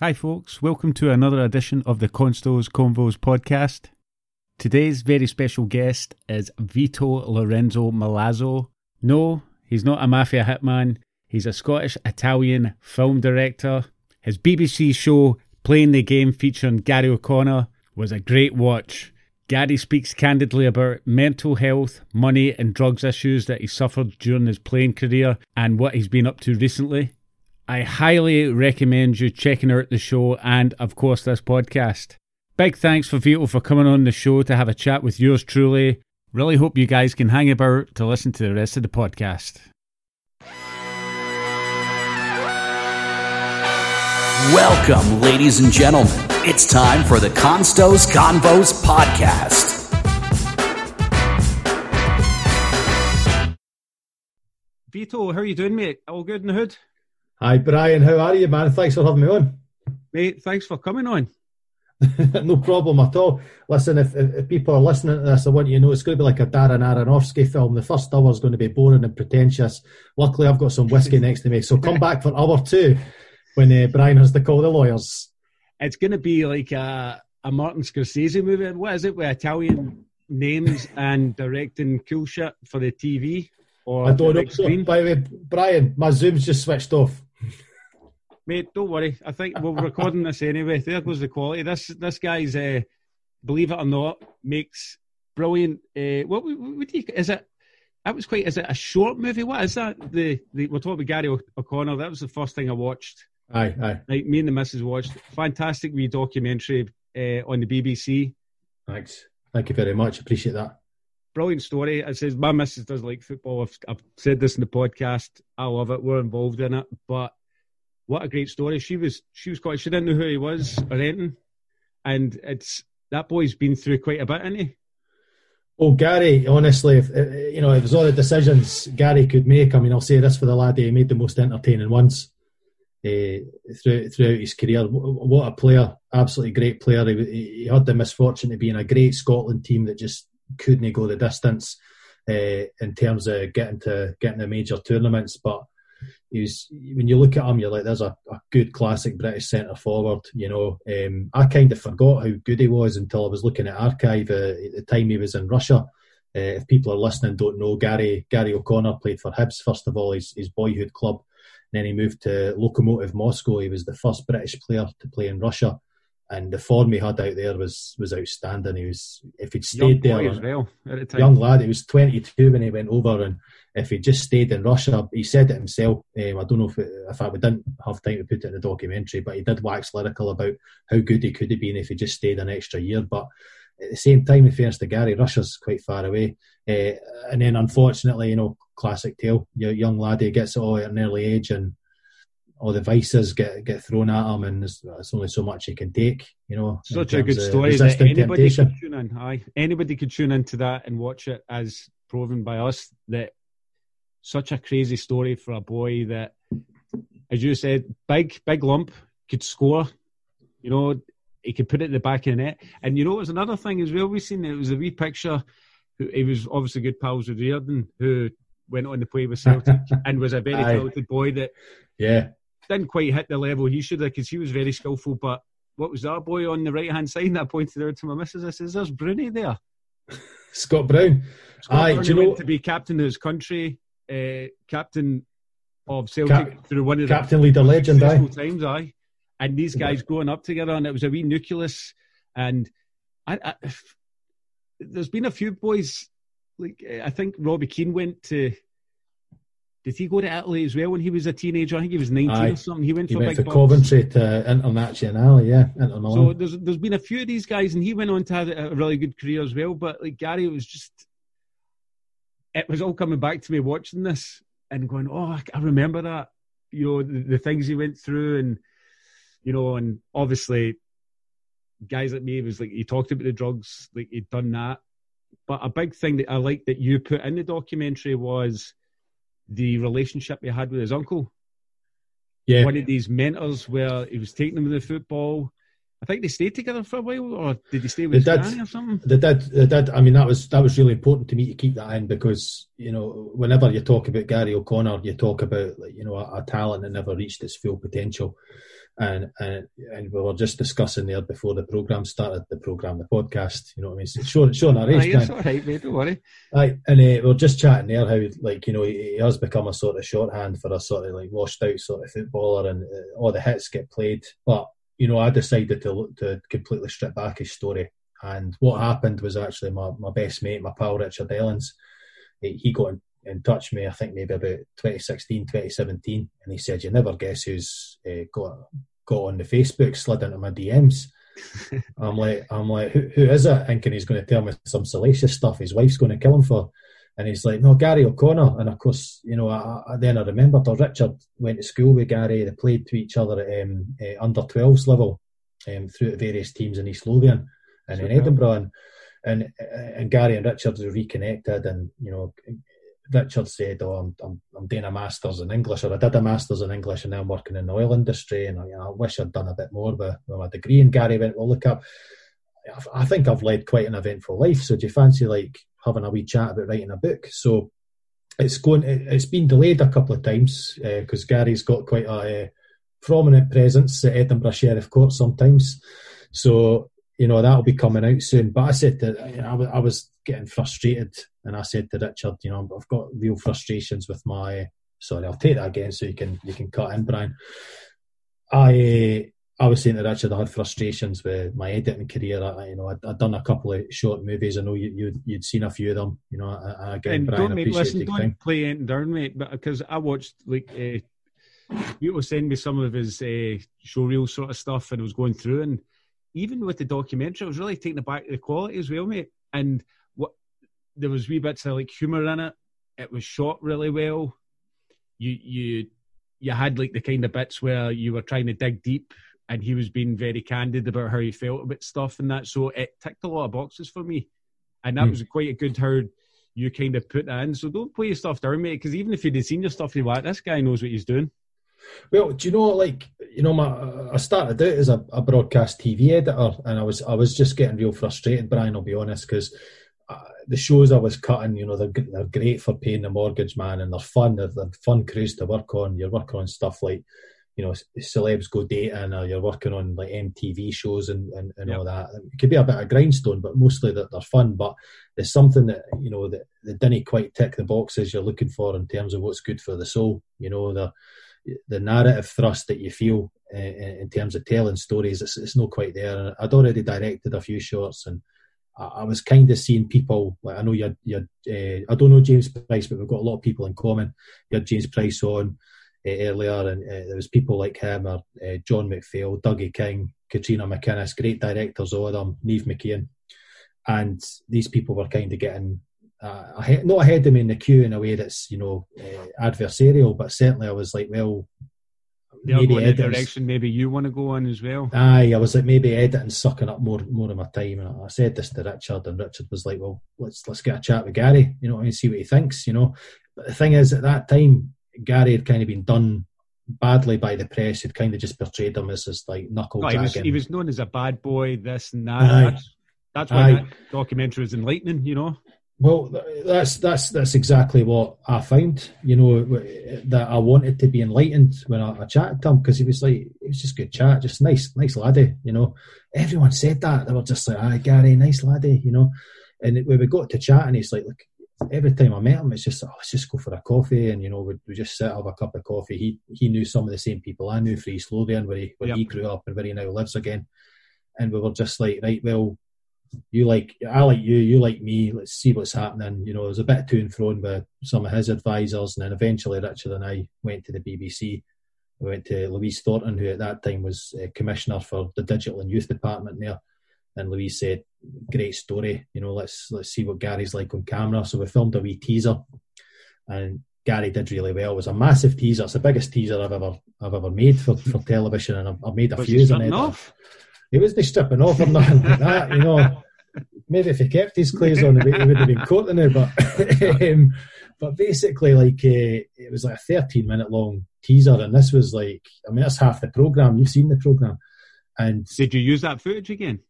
Hi, folks. Welcome to another edition of the Constos Convos podcast. Today's very special guest is Vito Lorenzo Milazzo. No, he's not a mafia hitman. He's a Scottish Italian film director. His BBC show, Playing the Game, featuring Gary O'Connor, was a great watch. Gary speaks candidly about mental health, money, and drugs issues that he suffered during his playing career and what he's been up to recently. I highly recommend you checking out the show and, of course, this podcast. Big thanks for Vito for coming on the show to have a chat with yours truly. Really hope you guys can hang about to listen to the rest of the podcast. Welcome, ladies and gentlemen. It's time for the Constos Convos podcast. Vito, how are you doing, mate? All good in the hood? Hi, Brian. How are you, man? Thanks for having me on. Mate, thanks for coming on. no problem at all. Listen, if, if, people are listening to this, I want you to know it's going to be like a Darren Aronofsky film. The first hour is going to be boring and pretentious. Luckily, I've got some whiskey next to me. So come back for hour two when uh, Brian has to call the lawyers. It's going to be like a, a Martin Scorsese movie. What is it with Italian names and directing cool shit for the TV? Or I don't know. So, by the way, Brian, my Zoom's just switched off. Mate, don't worry. I think we're recording this anyway. There goes the quality. This this guy's, uh, believe it or not, makes brilliant. Uh, what, what do you, is it? That was quite. Is it a short movie? What is that? The, the we're talking about Gary O'Connor. That was the first thing I watched. Aye, aye. Like me and the missus watched. Fantastic wee documentary uh, on the BBC. Thanks. Thank you very much. Appreciate that. Brilliant story. It says my missus does like football. I've, I've said this in the podcast. I love it. We're involved in it, but what a great story. She was she was quite she didn't know who he was or anything, and it's that boy's been through quite a bit, hasn't he? Oh, Gary, honestly, if, you know, it was all the decisions Gary could make, I mean, I'll say this for the lad, he made the most entertaining ones uh, throughout, throughout his career. What a player, absolutely great player. He, he, had the misfortune to be in a great Scotland team that just couldn't go the distance uh, in terms of getting to getting to major tournaments, but he's when you look at him, you're like, there's a, a good classic British centre forward. You know, um, I kind of forgot how good he was until I was looking at archive uh, at the time he was in Russia. Uh, if people are listening, don't know Gary Gary O'Connor played for Hibs first of all, his, his boyhood club. And then he moved to Lokomotiv Moscow. He was the first British player to play in Russia and the form he had out there was was outstanding. He was if he'd stayed young there, as well, young lad. He was 22 when he went over, and if he just stayed in Russia, he said it himself. Um, I don't know if it, in fact we didn't have time to put it in the documentary, but he did wax lyrical about how good he could have been if he just stayed an extra year. But at the same time, in fairness to Gary, Russia's quite far away, uh, and then unfortunately, you know, classic tale. Your young laddie gets it all at an early age and all the vices get get thrown at him, and there's, there's only so much he can take. You know, such a good story that anybody temptation. could tune in. Aye, anybody could tune into that and watch it, as proven by us. That such a crazy story for a boy that, as you said, big big lump could score. You know, he could put it in the back of the net, and you know, it was another thing as well. We seen it was a wee picture. He was obviously good pals with Riordan, who went on to play with Celtic and was a very talented boy that yeah didn't quite hit the level he should have because he was very skillful. But what was that boy on the right hand side that I pointed out to my missus? I says, "There's Broony there." Scott Brown. Scott Aye, Brown do you know to be captain of his country, uh, captain of Celtic Cap- through one of the captain leader legend, aye. times, aye. And these guys growing up together, and it was a wee nucleus. And I, I, there's been a few boys like I think Robbie Keane went to did he go to Italy as well when he was a teenager? I think he was 19 Aye. or something. He went he for went big for Coventry to uh, Internazionale, yeah, Inter Milan. So there's there's been a few of these guys, and he went on to have a really good career as well. But like Gary it was just, it was all coming back to me watching this and going, oh, I remember that. You know the, the things he went through, and you know, and obviously, guys like me was like he talked about the drugs, like he'd done that. But a big thing that I like that you put in the documentary was the relationship he had with his uncle. Yeah. One of these mentors where he was taking him to the football. I think they stayed together for a while, or did they stay with they did, or something? They did. They did. I mean, that was that was really important to me to keep that in because you know, whenever you talk about Gary O'Connor, you talk about you know a, a talent that never reached its full potential, and and and we were just discussing there before the program started. The program, the podcast, you know what I mean? It's showing showing our age. Aye, it's all right, mate. Don't worry. Aye, and uh, we were just chatting there how like you know he, he, has become a sort of shorthand for a sort of like washed out sort of footballer, and uh, all the hits get played. But you know, I decided to to completely strip back his story. And what happened was actually my, my best mate, my pal Richard Ellens, he, he got in in touch with me, I think maybe about 2016, 2017, and he said, "You never guess who's uh, got got on the Facebook, slid into my DMs." I'm like, I'm like, who, who is it? Thinking he's going to tell me some salacious stuff. His wife's going to kill him for, and he's like, no, Gary O'Connor. And of course, you know, I, I, then I remembered that Richard went to school with Gary. They played to each other at um, uh, under 12s level um, through various teams in East Lothian and in Edinburgh. And, and and Gary and Richard were reconnected, and you know, Richard said, "Oh, I'm, I'm, I'm doing a masters in English, or I did a masters in English, and now I'm working in the oil industry, and I, you know, I wish I'd done a bit more with, with my degree." And Gary went, "Well, look up. I think I've led quite an eventful life. So do you fancy like having a wee chat about writing a book?" So it's going. It's been delayed a couple of times because uh, Gary's got quite a uh, prominent presence at Edinburgh Sheriff Court sometimes. So you know that'll be coming out soon. But I said that you know, I was getting frustrated and I said to Richard, you know, I've got real frustrations with my. Sorry, I'll take that again so you can you can cut in, Brian. I I was saying to Richard, I had frustrations with my editing career. I, you know, I'd, I'd, done a couple of short movies. I know you, you'd, you'd seen a few of them. You know, I, again, and Brian, don't mate, listen, don't time. play it down, mate. But because I watched like uh, you will send me some of his uh, showreel sort of stuff, and I was going through, and even with the documentary, I was really taken aback the quality as well, mate. And what there was wee bits of like humor in it. It was shot really well. You you you had like the kind of bits where you were trying to dig deep, and he was being very candid about how he felt about stuff and that. So it ticked a lot of boxes for me, and that mm. was quite a good how you kind of put that in. So don't play your stuff down, mate, because even if you'd seen your stuff, you're like, this guy knows what he's doing. Well, do you know, like you know, my I started out as a, a broadcast TV editor, and I was I was just getting real frustrated, Brian. I'll be honest, because uh, the shows I was cutting, you know, they're, they're great for paying the mortgage man and they're fun. They're, they're fun crews to work on. You're working on stuff like, you know, celebs go dating or you're working on like MTV shows and, and, and yep. all that. It could be a bit of grindstone, but mostly that they're fun. But there's something that, you know, that, that didn't quite tick the boxes you're looking for in terms of what's good for the soul. You know, the, the narrative thrust that you feel uh, in terms of telling stories, it's, it's not quite there. I'd already directed a few shorts and I, was kind of seeing people. Like I know you, you, uh, I don't know James Price, but we've got a lot of people in common. You had James Price on uh, earlier, and there was people like him or John McPhail, Dougie King, Katrina McInnes, great directors, all of them, Neve McKeon, and these people were kind of getting. Uh, ahead, not ahead of me in the queue in a way that's you know uh, adversarial, but certainly I was like, well, they'll maybe go in direction maybe you want to go on as well. Aye, I was like maybe editing sucking up more more of my time. And I said this to Richard, and Richard was like, "Well, let's let's get a chat with Gary. You know, and see what he thinks. You know." But the thing is, at that time, Gary had kind of been done badly by the press. He'd kind of just portrayed him as this like knuckle he, was, he was known as a bad boy, this and that. Aye. That's, that's why Aye. that documentary was enlightening. You know. Well, that's that's that's exactly what I found. You know that I wanted to be enlightened when I, I chatted to him because he was like, it was just good chat, just nice, nice laddie. You know, everyone said that they were just like, "Ah, Gary, nice laddie." You know, and when we got to chat, and he's like, "Look, every time I met him, it's just, oh, let's just go for a coffee, and you know, we we just sit have a cup of coffee." He he knew some of the same people I knew for East Lothian, where he where yep. he grew up and where he now lives again, and we were just like, right, well you like I like you, you like me. Let's see what's happening. You know, there's a bit to and fro with some of his advisors, and then eventually Richard and I went to the BBC. We went to Louise Thornton, who at that time was uh, commissioner for the digital and youth department there. And Louise said, "Great story. You know, let's let's see what Gary's like on camera." So we filmed a wee teaser, and Gary did really well. It was a massive teaser. It's the biggest teaser I've ever I've ever made for, for television, and I've, I've made a was few. Off? He wasn't stripping off or nothing like that, you know. Maybe if he kept his clothes on, he would have been courting now. But um, but basically, like uh, it was like a 13 minute long teaser, and this was like, I mean, that's half the program. You've seen the program, and did you use that footage again?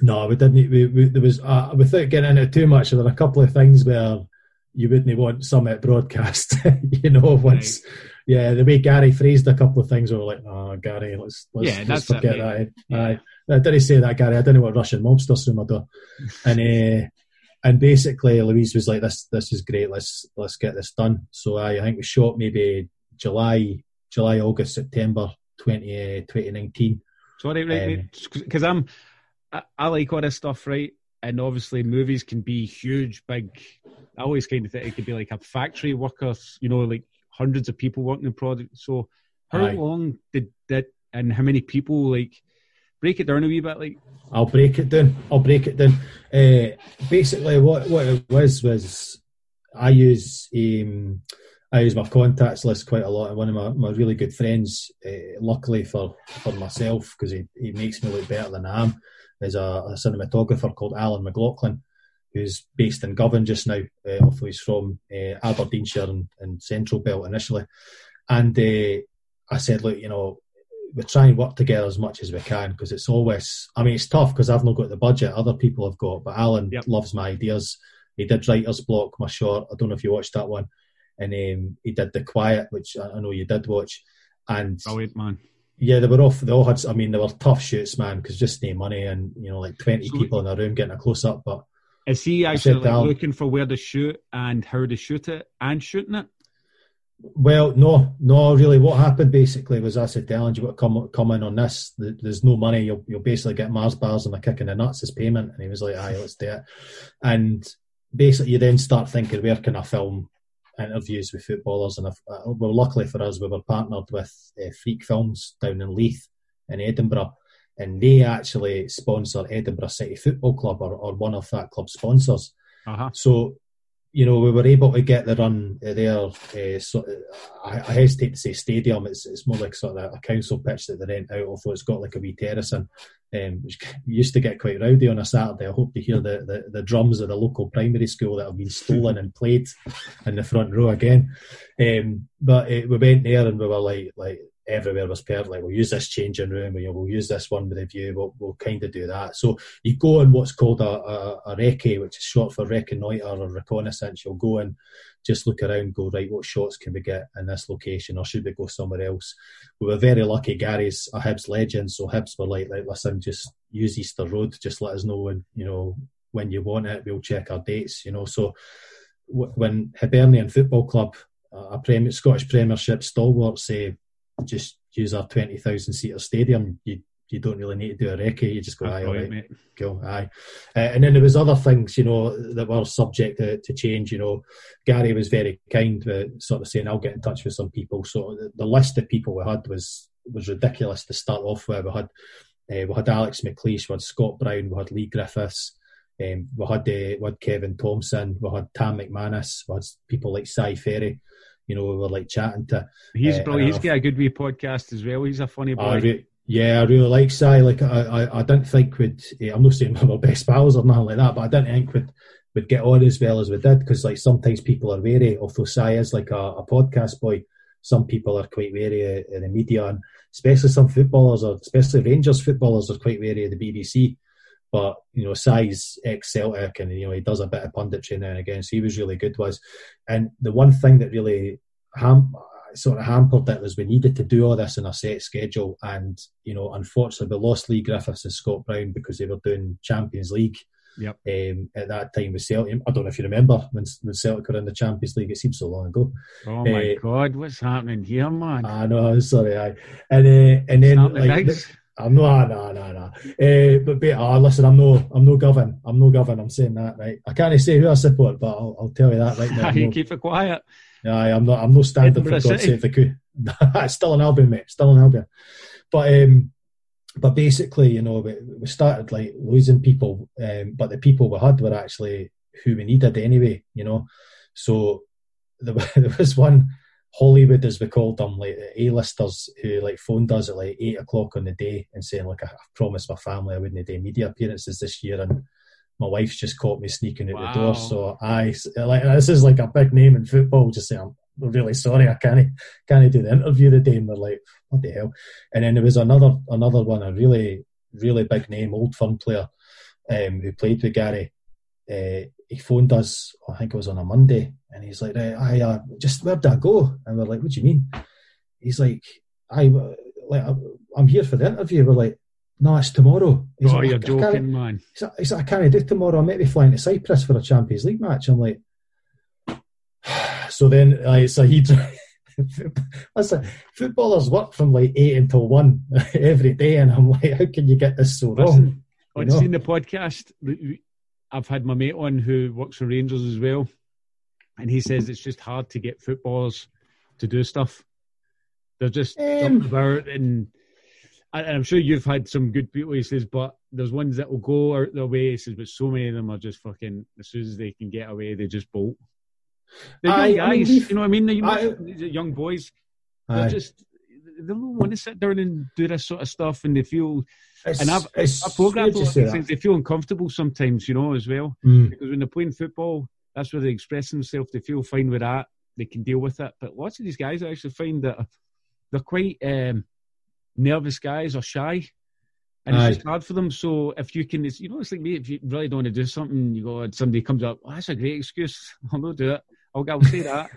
No, we didn't. We, we, there was uh, without getting into too much. There were a couple of things where you wouldn't want some at broadcast. you know, once. Right yeah, the way Gary phrased a couple of things, we were like, "Oh, Gary, let's let's, Yeah, let's forget that." eh?" Yeah. I didn't say that, Gary. I didn't know what Russian mobsters through my door, and uh, and basically Louise was like, "This this is great. Let's let's get this done." So I, I think we shot maybe July, July, August, September 20, uh, 2019. Sorry, right, Um, because I'm I, I like all this stuff, right? And obviously, movies can be huge, big. I always kind of think it could be like a factory workers, you know, like hundreds of people working in product. So, how Aye. long did that, and how many people like break it down a wee bit? Like, I'll break it down. I'll break it down. Uh, basically, what what it was was I use um, I use my contacts list quite a lot. And one of my, my really good friends, uh, luckily for for myself, because he, he makes me look better than I am, is a, a cinematographer called Alan McLaughlin, who's based in Govan just now. Uh, although he's from uh, Aberdeenshire and, and Central Belt initially, and uh, I said, look, you know, we try and work together as much as we can because it's always I mean it's tough because I've not got the budget other people have got but Alan Yep. loves my ideas he did writer's block my short I don't know if you watched that one and um, he did the quiet which I know you did watch and brilliant, man. yeah they were off they all had I mean they were tough shoots man because just no money and you know like 20 So- people in a room getting a close up but Is he actually like, looking for where to shoot and how to shoot it and shooting it? Well, no, no, really. What happened basically was I said to Alan, you've got to come, come in on this. There's no money. You'll, you'll basically get Mars bars and a kick in the nuts as payment. And he was like, aye, let's do it. And basically, you then start thinking, where can I film interviews with footballers? And uh, well, luckily for us, we were partnered with uh, Freak Films down in Leith in Edinburgh. And they actually sponsor Edinburgh City Football Club or, or one of that club's sponsors. Uh huh. So, you know, we were able to get the run there. Uh, so, I, I hesitate to say stadium. It's it's more like sort of a council pitch that they rent out, although it's got like a wee terrace in, um, which used to get quite rowdy on a Saturday. I hope to hear the, the, the drums of the local primary school that have been stolen and played in the front row again. Um, but uh, we went there and we were like like everywhere was perfect. Like we'll use this changing room, know, we'll use this one with a view. We'll, we'll kind of do that. So you go on what's called a, a, a recce, which is short for reconnoitre or reconnaissance. You'll go and just look around, go right. What shots can we get in this location, or should we go somewhere else? We were very lucky. Gary's a Hibs legend, so Hibs were like, like, listen, just use Easter Road. Just let us know when you know when you want it. We'll check our dates. You know, so when Hibernian Football Club, a Premier, Scottish Premiership stalwart, say just use our twenty thousand seater stadium, you you don't really need to do a recce. You just go, aye, all right, mate. cool, aye. Uh, and then there was other things, you know, that were subject to, to change. You know, Gary was very kind, with sort of saying, "I'll get in touch with some people." So the, the list of people we had was was ridiculous to start off with. We had uh, we had Alex McLeish, we had Scott Brown, we had Leigh Griffiths, um, we had uh, we had Kevin Thomson, we had Tam McManus, we had people like Si Ferry. You know, we were like chatting to. He's Uh, brilliant. He's and got a good wee podcast as well. He's a funny boy. I re- yeah, I really like Si. Like, I, I, I didn't think we'd. eh, I'm not saying we were best pals or nothing like that, but I didn't think we'd, we'd get on as well as we did because, like, sometimes people are wary. Although Si is like a, a podcast boy, some people are quite wary of the media, and especially some footballers, or especially Rangers footballers, are quite wary of the BBC. But you know, Si's ex Celtic, and you know he does a bit of punditry now and again, so he was really good. Was and the one thing that really ham- sort of hampered it was we needed to do all this in a set schedule, and you know, unfortunately, we lost Leigh Griffiths and Scott Brown because they were doing Champions League. Yep. Um, at that time with Celtic, I don't know if you remember when, when Celtic were in the Champions League. It seems so long ago. Oh my uh, God, what's happening here, man? I know. I'm sorry. I and uh, and then like. I'm not, no, no, no. Uh, but, but uh, listen, I'm no, I'm no govern. I'm no govern. I'm saying that right. I can't say who I support, but I'll, I'll tell you that right now. You no, keep it quiet. aye, I'm not. I'm no standard Edinburgh for God's sake. The coup. it's still an Albion, mate. Still an Albion. But um, but basically, you know, we, we started like losing people, um, but the people we had were actually who we needed anyway. You know, so there, there was one Hollywood, as we called them, like A-listers who like phoned us at like eight o'clock on the day and saying like I promised my family I wouldn't do media appearances this year and my wife's just caught me sneaking out the door. So I like this is like a big name in football. Just saying I'm really sorry I can't can't do the interview today. And we're like what the hell? And then there was another another one, a really really big name, old firm player um, who played with Gary. Uh, he phoned us, I think it was on a Monday, and he's like, right, I uh, just where did I go? And we're like, what do you mean? he's like, I like I'm here for the interview. We're like, no, it's tomorrow. He's oh, like, you're I joking, man. He's like, he's like, I can't do tomorrow. I might be flying to Cyprus for a Champions League match. I'm like, so then, like, so he. Listen, footballers work from like eight until one every day, and I'm like, how can you get this so wrong? Listen, you on know? seeing the podcast, I've had my mate on who works for Rangers as well, and he says it's just hard to get footballers to do stuff. They're just Um, jumping about, and, and I'm sure you've had some good people. He says, but there's ones that will go out their way. He says, but so many of them are just fucking as soon as they can get away, they just bolt. They're young I- I mean, guys, you know what I mean? They're, young boys. They're Aye. just they don't want to sit down and do this sort of stuff, and they feel It's- and I've, it's I've programmed weird a to say that. things. They feel uncomfortable sometimes, you know, as well. Mm. Because when they're playing football, that's where they express themselves. They feel fine with that. They can deal with it. But lots of these guys, I actually find that they're quite um, nervous guys or shy. And Aye. it's just hard for them. So if you can, it's, you know, it's like me, if you really don't want to do something, you go, and somebody comes up, oh, that's a great excuse. I'll not do it. I'll, I'll say that.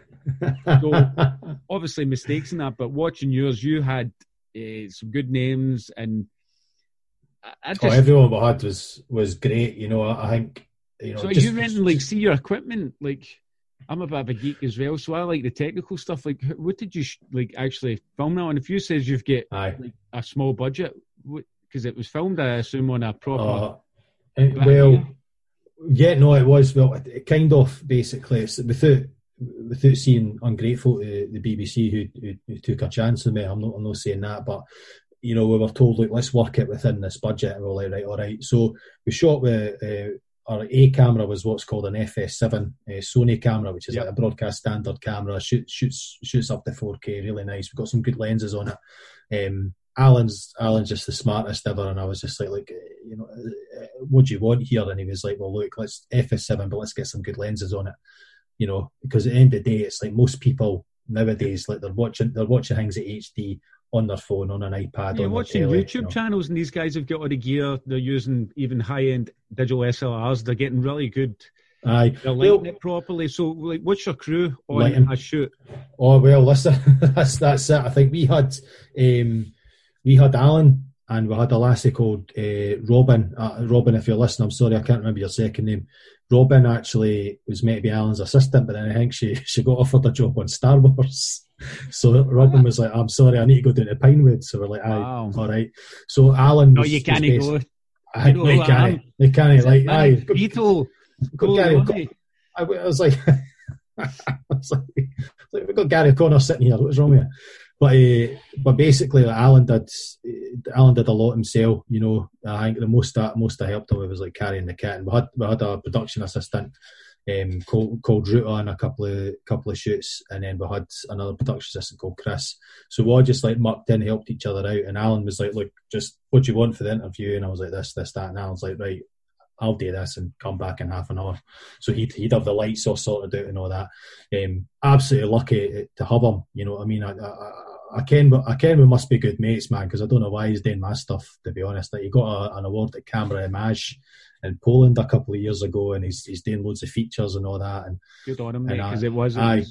so Obviously mistakes in that, but watching yours, you had uh, some good names and I, I just, oh, everyone we had was was great. You know, I, I think you know. So just- you renting like see your equipment? Like I'm a bit of a geek as well, so I like the technical stuff. Like what did you like actually film now? And if you says you've got like a small budget, because it was filmed, I assume on a proper. Uh, well? Yeah, no, it was. Well, it, it kind of basically it's, without without seeing ungrateful to the BBC who, who, who took a chance on me. I'm not, I'm not saying that, but you know, we were told like let's work it within this budget, and we were like, right, all right. So we shot with. Uh, our A camera was what's called an FS7 uh, Sony camera, which is Yep. like a broadcast standard camera. Shoots shoots shoots up to 4K, really nice. We've got some good lenses on it. Um, Alan's Alan's just the smartest ever, and I was just like, like you know, uh, what do you want here? And he was like, well, look, let's FS7, but let's get some good lenses on it. You know, because at the end of the day, it's like most people nowadays, like they're watching they're watching things at HD on their phone, on an iPad, You're on watching YouTube you know. channels, and these guys have got all the gear. They're using even high-end digital SLRs. They're getting really good. Aye, They're Well, lighting it properly. So, like, what's your crew on Lighting. a shoot? Oh well, listen, that's that's it. I think we had um, we had Alan and we had a lassie called uh, Robin. Uh, Robin, if you're listening, I'm sorry I can't remember your second name. Robin actually was meant to be Alan's assistant, but then I think she she got offered a job on Star Wars. So Robin was like, "I'm sorry, I need to go down to Pinewood." So we're like, "Aye, Wow. all right." So Alan, No, was, you can't go. Aye, You know they who I can't. They can't. Like, aye, Beetle. go Go. Go- I, I was like, I was like, like, we've got Gary O'Connor sitting here. What's wrong with you? But uh, but basically, like, Alan did Alan did a lot himself. You know, I think the most that most I helped him with was like carrying the kit. And we had we had a production assistant um, called called Ruta on a couple of couple of shoots, and then we had another production assistant called Chris. So we all just like mucked in, helped each other out. And Alan was like, "Look, just what do you want for the interview?" And I was like, "This, this, that." And Alan's like, "Right." I'll do this and come back in half an hour. So he'd, he'd have the lights all sorted out and all that. Um, absolutely lucky to have him. You know what I mean? I, I, I ken, I ken we must be good mates, man, because I don't know why he's doing my stuff, to be honest. Like, he got a, an award at Camerimage in Poland a couple of years ago, and he's, he's doing loads of features and all that. And Good on him, I- because it was, aye.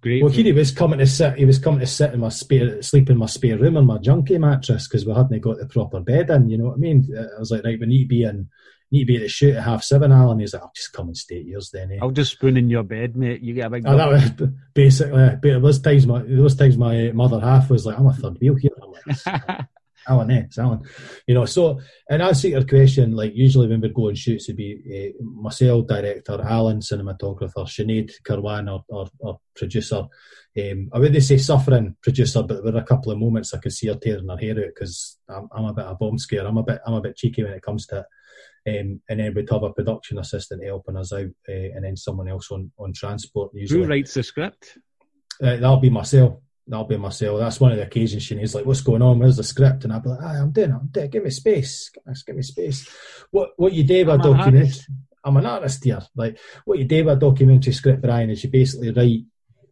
great. well, here he was coming to sit. He was coming to sit in my spare, sleep in my spare room on my junkie mattress because we hadn't got the proper bed in. You know what I mean? I was like, right, we need to be in, need to be at the shoot at half seven. Alan, he's like, I'll just come and stay at yours then. Eh? I'll just spoon in your bed, mate. You get a big. And that was basically. But was times my was times my mother half was like, I'm a third wheel here. I'm like, Alan, eh, it's Alan. You know, so in answer your question, like usually when we'd go and shoots, it'd be uh, myself, director, Alan, cinematographer, Sinead Kirwan, or, or, or producer. Um, I wouldn't say suffering producer, but there were a couple of moments I could see her tearing her hair out because I'm, I'm a bit of a bomb scare. I'm a bit I'm a bit cheeky when it comes to it. Um, and then we'd have a production assistant helping us out, uh, and then someone else on, on transport. Usually, Who writes the script? uh, that'll be myself. That'll be myself. That's one of the occasions she needs like, "What's going on? Where's the script?" And I'll be like, I'm doing it. I'm doing. Give me space. Give me space." What what you do with a I'm an documentary? I'm an artist here. Like what you do with a documentary script, Brian, is you basically write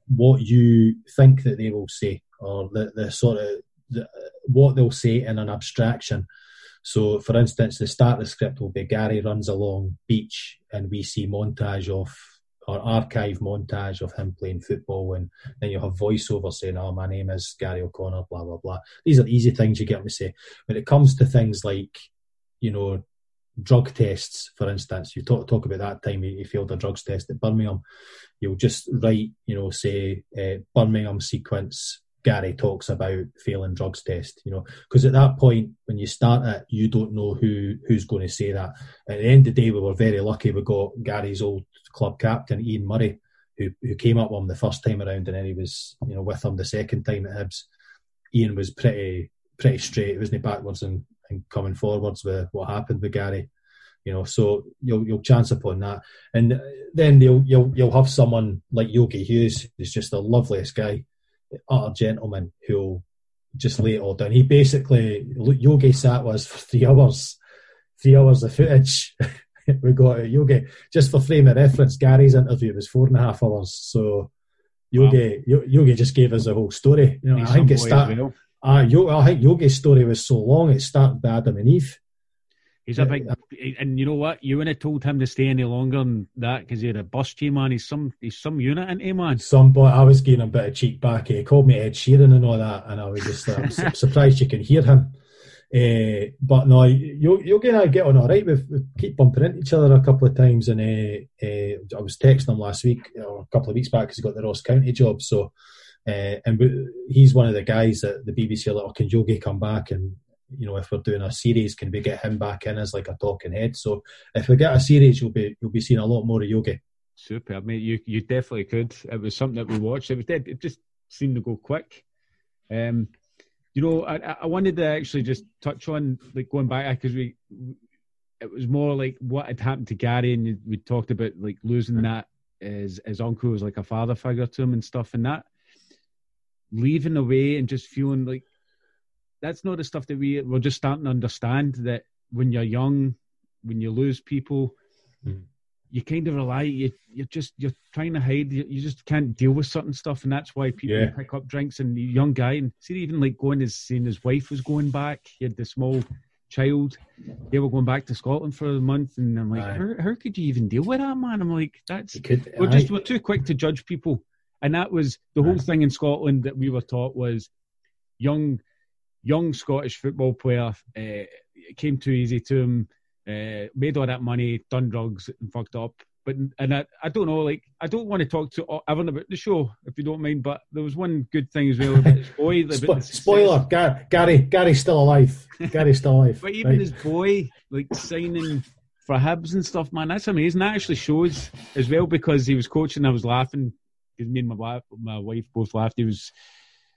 what you think that they will say, or the the sort of the, what they'll say in an abstraction. So, for instance, the start of the script will be Gary runs along beach, and we see montage of or archive montage of him playing football, and then you have voiceover saying, "Oh, my name is Gary O'Connor," blah blah blah. These are easy things you get me say. When it comes to things like, you know, drug tests, for instance, you talk talk about that time you, failed a drugs test at Birmingham. You'll just write, you know, say uh, Birmingham sequence. Gary talks about failing drugs test, you know, because at that point when you start it, you don't know who who's going to say that. At the end of the day, we were very lucky. We got Gary's old club captain Ian Murray, who who came up with him the first time around, and then he was you know with him the second time at Hibs. Ian was pretty pretty straight, wasn't he, backwards and, and coming forwards with what happened with Gary. You know, so you'll you'll chance upon that, and then you'll you'll you'll have someone like Yogi Hughes, who's just the loveliest guy, utter gentleman, who'll just lay it all down. He basically Yogi sat with us for three hours, three hours of footage we got uh, Yogi. Just for frame of reference, Gary's interview was four and a half hours. So Yogi, wow. Yogi just gave us the whole story. You know, I think it started. Well. Uh, I think Yogi's story was so long it started by Adam and Eve. He's a big, and you know what? You wouldn't have told him to stay any longer than that because he had a bust you, man. He's some, he's some unit in him, man. Some boy, I was getting a bit of cheek back. He called me Ed Sheeran and all that, and I was just uh, surprised you can hear him. Uh, but no, you, you're going to get on all right. We've, we keep bumping into each other a couple of times, and uh, uh, I was texting him last week or a couple of weeks back because he got the Ross County job. So, and we, he's one of the guys that the BBC are like, oh, can come back? And you know, if we're doing a series, can we get him back in as like a talking head? So, if we get a series, you'll be you'll be seeing a lot more of Yogi. Super, I mean, You you definitely could. It was something that we watched. It was dead. It just seemed to go quick. Um, you know, I, I wanted to actually just touch on like going back because we, it was more like what had happened to Gary, and we talked about like losing that as his uncle was like a father figure to him and stuff, and that leaving away and just feeling like that's not the stuff that we we're just starting to understand that when you're young, when you lose people, mm you kind of rely you you're just you're trying to hide you, you just can't deal with certain stuff and that's why people yeah. pick up drinks and the young guy and see even like going as seeing his wife was going back. He had the small child. They were going back to Scotland for a month and I'm like how, how could you even deal with that man? I'm like that's could, we're just we're too quick to judge people. And that was the whole thing in Scotland that we were taught was young young Scottish football player uh, it came too easy to him uh, made all that money, done drugs, and fucked up. But and I, I don't know, like I don't want to talk to everyone about the show if you don't mind. But there was one good thing as well about his boy. Spo- spoiler: Gar- Gary, Gary's still alive. Gary's still alive. but even right. his boy, like signing for Hibs and stuff, man, that's amazing. That actually shows as well because he was coaching. I was laughing because me and my wife, my wife both laughed. He was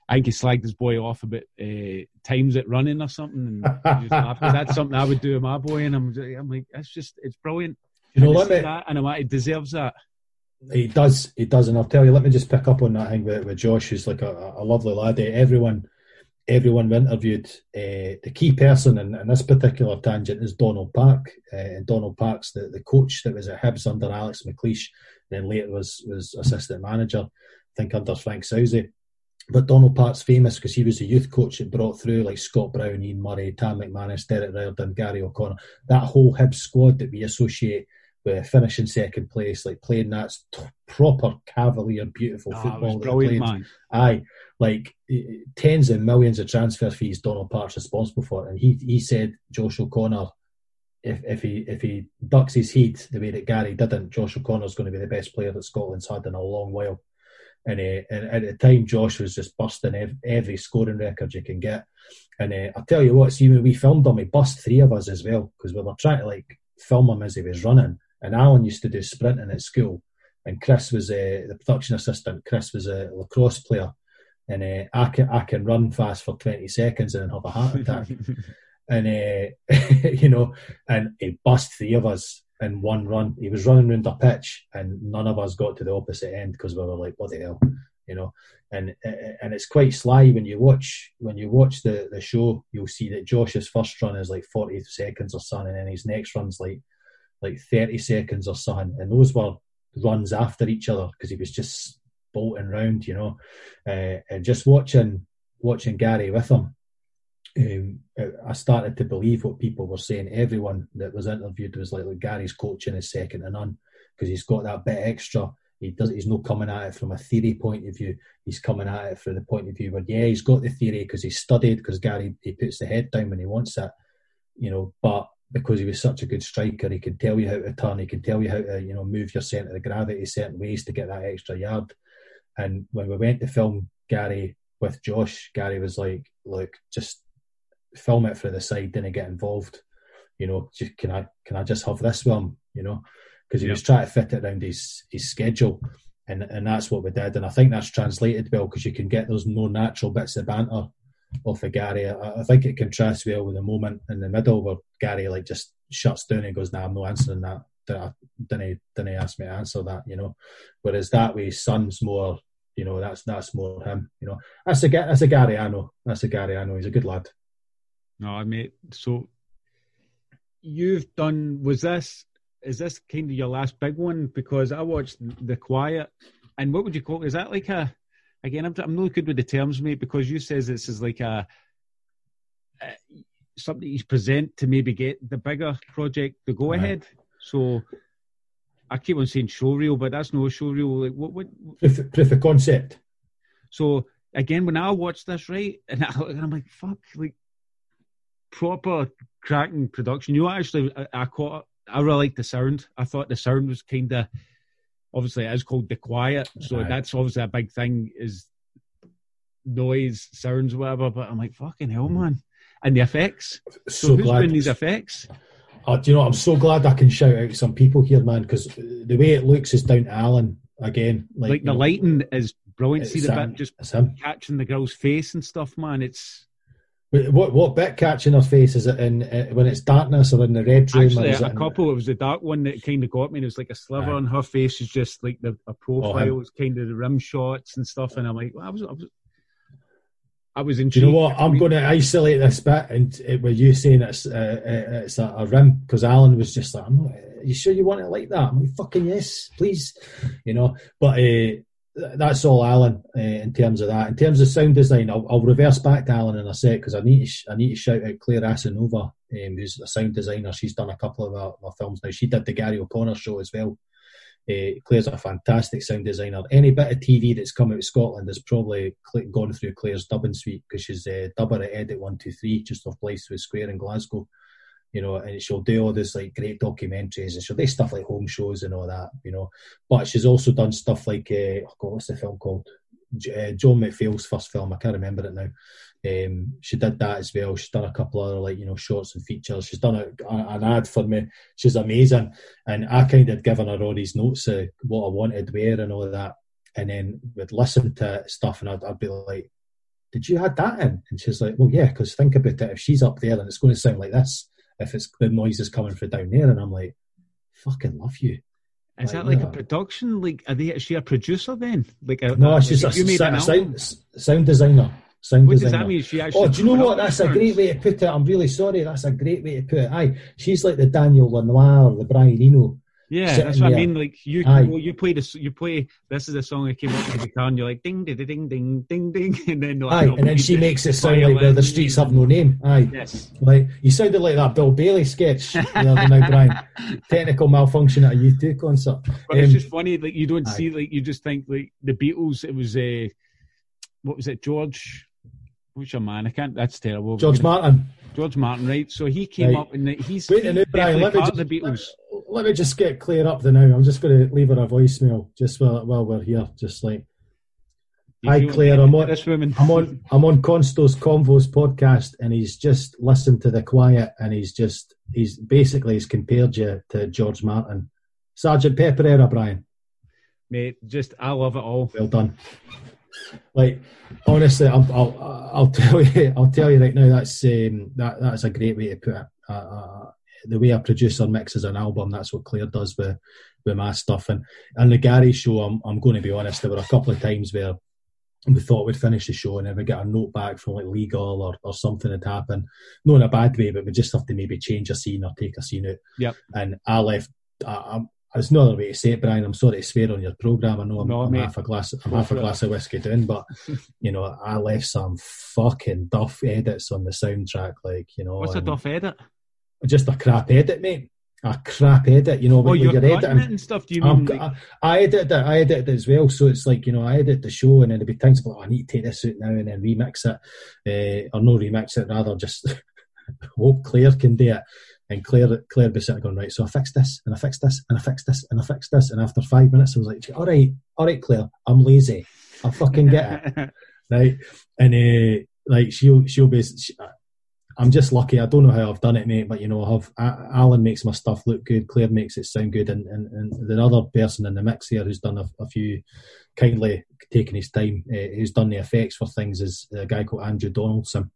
I think he slagged his boy off about uh, times at running or something. And that's something I would do with my boy. And I'm, I'm like, that's just, it's brilliant. You know, let me, that, and I'm like, he deserves that. He does, he does. And I'll tell you, let me just pick up on that thing with, with Josh, who's like a, a lovely lad. Everyone, everyone we interviewed, uh, the key person in, in, this particular tangent is Donald Park. Uh, and Donald Park's the, the coach that was at Hibs under Alex McLeish, then later was, was assistant manager, I think under Franck Sauzée but Donald Park's famous because he was the youth coach that brought through like Scott Brown, Ian Murray, Tam McManus, Derek Riordan, Gary O'Connor. That whole Hibs squad that we associate with finishing second place, like playing that proper cavalier, beautiful oh, football. brilliant, man. Aye, like eh, eh, tens of millions of transfer fees Donald Park's responsible for, and he he said Josh O'Connor. If, if he if he ducks his head the way that Gary didn't, Josh O'Connor's going to be the best player that Scotland's had in a long while. And, uh, and at the time, Josh was just busting every, every scoring record you can get. And uh, I'll tell you what, see, when we filmed him, he bust three of us as well because we were trying to like film him as he was running. And Alan used to do sprinting at school, and Chris was uh, the production assistant. Chris was a lacrosse player, and uh, I can I can run fast for twenty seconds and then have a heart attack. and uh, you know, and he bust three of us in one run. He was running around the pitch, and none of us got to the opposite end because we were like, "What the hell," you know. And and it's quite sly when you watch when you watch the the show. You'll see that Josh's first run is like forty seconds or something, and then his next run's like like thirty seconds or something. And those were runs after each other because he was just bolting round, you know. Uh, and just watching watching Gary with him um, I started to believe what people were saying. Everyone that was interviewed was like, Gary's coaching is second to none. because he's got that bit extra. He does. He's not coming at it from a theory point of view. He's coming at it from the point of view where yeah, he's got the theory because he studied. Because Gary he puts the head down when he wants it, you know. But because he was such a good striker, he can tell you how to turn. He can tell you how to you know move your centre of gravity certain ways to get that extra yard. And when we went to film Gary with Josh, Gary was like, "Look, just film it for the side, didn't get involved. You know, just, can I can I just have this one? You know, because he yep. was trying to fit it around his his schedule, and and that's what we did. And I think that's translated well because you can get those more natural bits of banter off of Gary. I, I, think it contrasts well with the moment in the middle where Gary like just shuts down and goes, "Nah, I'm not answering that." Didn't didn't ask me to answer that, you know. Whereas that way, Son's more, you know, that's that's more him, you know. That's a that's a Gary I know. That's a Gary I know. He's a good lad. No, I mean, so you've done. Was this is this kind of your last big one? Because I watched The Quiet, and what would you call? Is that like a? Again, I'm I'm not good with the terms, mate. Because you says this is like a, a something you present to maybe get the bigger project the go ahead. Right. So I keep on saying showreel, but that's no showreel. Like what? What? Proof, proof of concept. So again, when I watch this, right, and, I, am like, fuck, like proper cracking production. You know, actually, I, I caught. I really liked the sound. I thought the sound was kind of obviously it is called the quiet, so right. that's obviously a big thing is noise, sounds, whatever. But I'm like, fucking hell, man! And the effects. So, so who's glad. doing these effects? Uh, do you know? I'm so glad I can shout out some people here, man, because the way it looks is down to Alan again. Like, like the know, lighting is brilliant. See the bit just catching the girl's face and stuff, man. It's what what bit catching her face is it in uh, when it's darkness or in the red room? Actually, a couple. It was the dark one that kind of got me. It was like a sliver on her face. Is just like the a profile. Oh, it's kind of the rim shots and stuff. And I'm like, well, I was, I was, I was intrigued. You know what? I'm going to isolate this bit and it, with you saying it's uh, uh it's a, a rim because Alan was just like, I'm not, you sure you want it like that? I'm like, fucking yes, please, you know. But uh, that's all Alan uh, in terms of that. In terms of sound design, I'll, I'll reverse back to Alan in a sec because I need to sh- I need to shout out Claire Asanova, um, who's a sound designer. She's done a couple of our, our films now. She did the Gary O'Connor show as well. Uh, Claire's a fantastic sound designer. Any bit of TV that's come out of Scotland has probably gone through Claire's dubbing suite because she's a uh, dubber at Edit One Two Three, just off Blythswood Square in Glasgow you know, and she'll do all this like great documentaries and she'll do stuff like home shows and all that, you know. But she's also done stuff like, uh, oh God, what's the film called? Uh, John McPhail's first film, I can't remember it now. Um, she did that as well. She's done a couple other like you know shorts and features. She's done a, a, an ad for me. She's amazing, and I kind of given her all these notes of what I wanted where and all that, and then would listen to stuff, and I'd, I'd be like, "Did you add that in?" And she's like, "Well, yeah, because think about it. If she's up there, then it's going to sound like this." If it's the noise is coming from down there, and I'm like, fucking love you. Is like, that like a production? Like, are they? Is she a producer then? Like, a, no, she's a, a sound, sound designer. Sound what designer. does that mean? She actually. Oh, do you know what? That's a great way to put it. I'm really sorry. That's a great way to put it. Aye, she's like the Daniel Lanois or the Brian Eno yeah, that's what there. I mean. Like you, well, you play this. You play. This is a song that came up with the car, and you're like ding, ding, ding, ding, ding, ding, and then like, aye, and then she makes it sound like the, the streets have no name. Aye, yes. Like you sounded like that Bill Bailey sketch the other night, Brian. Technical malfunction at a U2 concert. But um, it's just funny. Like you don't aye. see. Like you just think like the Beatles. It was a uh, what was it? George. What's your man? I can't. That's terrible. George Martin. George Martin, right? So he came right. up and he's wait a minute, Brian. Let me just, the Beatles. Let, me just get clear up the now. I'm just going to leave her a voicemail just while, while we're here. Just like, hi Claire, I'm on, this woman. I'm on, I'm on Consto's Convos podcast, and he's just listened to the quiet, and he's just, he's basically he's compared you to George Martin, Sergeant Pepper era, Brian. Mate, just I love it all. Well done like honestly, I'll, I'll, I'll tell you, I'll tell you right now. That's um, that that's a great way to put it. Uh, uh, the way I a producer mixes an album, that's what Claire does with with my stuff. And and the Gary show, I'm I'm going to be honest, there were a couple of times where we thought we'd finish the show and then we get a note back from like legal or, or something had happened. Not in a bad way, but we just have to maybe change a scene or take a scene out. Yep. And I left. I, there's no other way to say it, Brian. I'm sorry to swear on your program. I know I'm, no, I'm half a glass. I'm half a glass of whiskey down, but you know, I left some fucking duff edits on the soundtrack. Like you know, what's a duff edit? Just a crap edit, mate. a crap edit, you know. Oh, when you're you're editing, and stuff. Do you mean? like- I, I edit it. I edit it as well. So it's like you know, I edit the show, and then there'll be things like, oh, I need to take this out now and then remix it, uh, or no remix it, rather just hope Claire can do it. And Claire, Claire be sitting going right. So I fixed this, and I fixed this, and I fixed this, and I fixed this, and after five minutes, I was like, all right, all right, Claire, I'm lazy. I fucking get it right? And uh, like she'll she'll be. She, I'm just lucky. I don't know how I've done it, mate, but you know, I have A- Alan makes my stuff look good. Claire makes it sound good, and and, and the other person in the mix here who's done a, a few, kindly taking his time, uh, who's done the effects for things is a guy called Andrew Donaldson,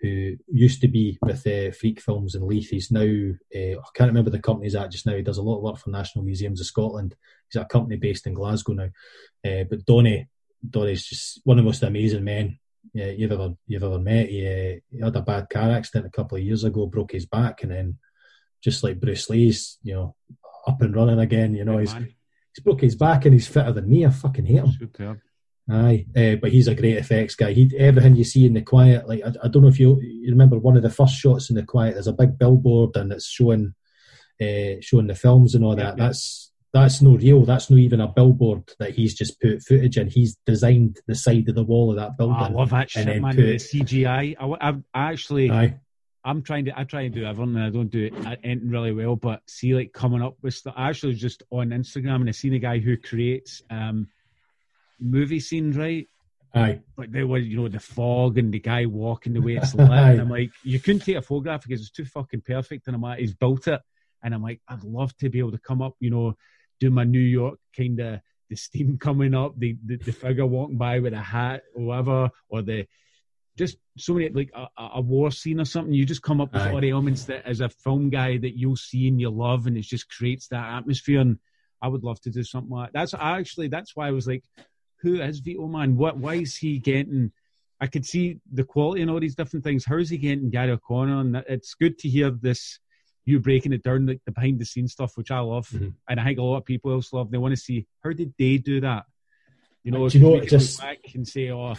who used to be with uh, Freak Films in Leith. He's now uh, I can't remember the company he's at just now. He does a lot of work for National Museums of Scotland. He's at a company based in Glasgow now. But Donny, Donny's just one of the most amazing men yeah, you've ever you've ever met. He, uh, he had a bad car accident a couple of years ago, broke his back, and then just like Bruce Lee's, you know, up and running again. You know, Good he's man. he's broke his back and he's fitter than me. I fucking hate him. Superb. Aye, uh, but he's a great effects guy. He everything you see in the quiet, like I, I don't know if you you remember one of the first shots in the quiet. There's a big billboard and it's showing uh, showing the films and all that. That's that's no real. That's not even a billboard that he's just put footage in. He's designed the side of the wall of that Oh, building. I love that shit, man. put- The CGI. I, I, I actually, Aye, I'm trying to, I try and do everything, and I don't do it anything really well. But see, like coming up with stuff. I actually was just on Instagram and I seen a guy who creates um, movie scenes, right? aye, But they were, you know, the fog and the guy walking the way it's lit. and I'm like, you couldn't take a photograph because it's too fucking perfect. And I'm like, he's built it. And I'm like, I'd love to be able to come up, you know, do my New York kind of the steam coming up, the, the the figure walking by with a hat or whatever, or the just so many like a, a- war scene or something. You just come up with all the elements that as a film guy that you'll see and you love, and it just creates that atmosphere. And I would love to do something like that's actually that's why I was like, who is Vito man? What why is he getting? I could see the quality and all these different things. How is he getting Gary O'Connor? And it's good to hear this. You breaking it down, like the behind the scenes stuff, which I love, Mhm. and I think a lot of people else love. They want to see how did they do that. You know, Do you know, if we could look just- back and say, "Oh,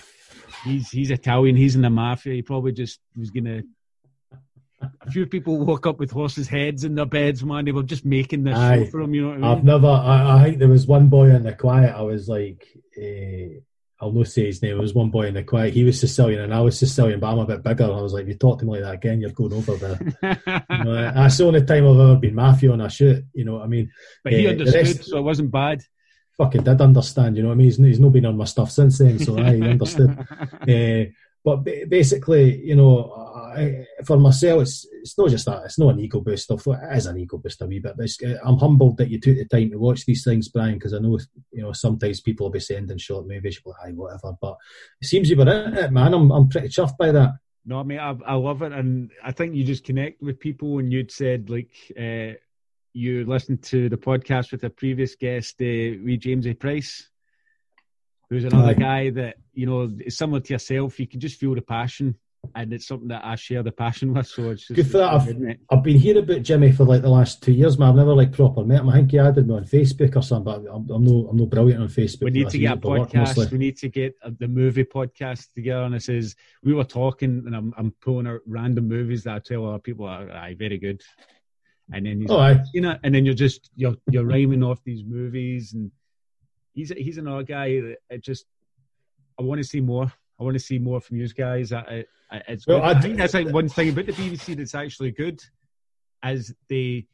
he's he's Italian, he's in the mafia." He probably just was gonna. A few people woke up with horses' heads in their beds, man. They were just making this Aye. show for him. You know what I I've mean? never. I, I think there was one boy in the quiet. I was like, eh, I'll not say his name. There was one boy in the quiet. He was Sicilian and I was Sicilian, but I'm a bit bigger. And I was like, if you talk to me like that again, you're going over there. You know, that's the only time I've ever been mafia on a shoot. You know what I mean? but he the understood, rest- so it wasn't bad. Fucking did understand. You know what I mean? He's, he's not been on my stuff since then, so he understood. Uh, but ba- basically, you know, I, for myself, it's it's not just that. It's not an ego boost stuff. It is an ego boost a wee bit. But uh, I'm humbled that you took the time to watch these things, Brian, because I know you know sometimes people will be sending short movies, you'll be like, whatever. But it seems you were in it, man. I'm I'm pretty chuffed by that. No, mate, I, I love it, and I think you just connect with people. And you'd said like uh, you listened to the podcast with a previous guest, uh, wee James A. Price, who's another guy that you know is similar to yourself. You can just feel the passion, and it's something that I share the passion with. So it's just Good for that. I've. I've been hearing about Jimmy for like the last two years, man. I've never like proper met him. I think he added me on Facebook or something, but I'm, I'm no I'm no brilliant on Facebook. We need to get a podcast. We need to get uh, the movie podcast together. And it says we were talking, and I'm I'm pulling out random movies that I tell other people, are aye, very good. And then he's Oh, aye. you know, and then you're just you're you're rhyming off these movies, and he's he's another guy that just I want to see more. I want to see more from you guys. I, I, it's Well. I I, think that's like one thing about the BBC that's actually good, as they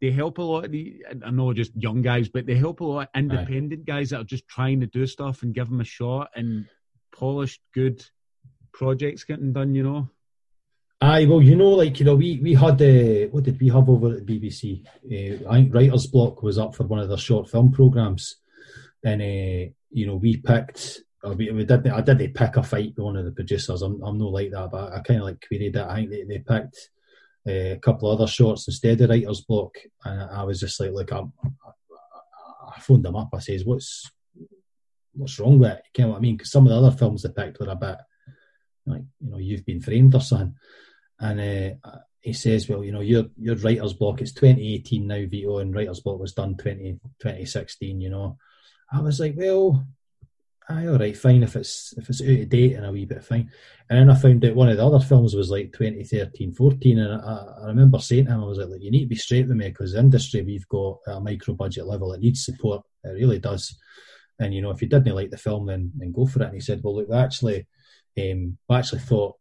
they help a lot of the I know just young guys, but they help a lot of independent guys that are just trying to do stuff and give them a shot and polished good projects getting done. You know, Aye, well, you know, like you know, we we had uh, what did we have over at the BBC? Uh, I think Writer's Block was up for one of their short film programs, and uh, you know, we picked. We, did. I did. They pick a fight with one of the producers. I'm I'm not like that, but I kind of like queried it. I think they, they picked uh, a couple of other shorts instead of Writer's Block, and I was just like, look, I'm, I, I phoned them up. I says, what's what's wrong with it? You know what I mean? Because some of the other films they picked were a bit like, you know, you've been framed or something. And uh, he says, well, you know, your your writer's block, it's 2018 now, Vito, and writer's block was done 20, 2016, you know. I was like, well, aye, all right, fine. If it's if it's out of date and a wee bit fine. And then I found out one of the other films was like 2013, 14, and I, I remember saying to him, I was like, you need to be straight with me because the industry we've got at a micro budget level, it needs support. It really does. And you know, if you didn't like the film, then then go for it. And he said, well, look, we actually, um, we actually thought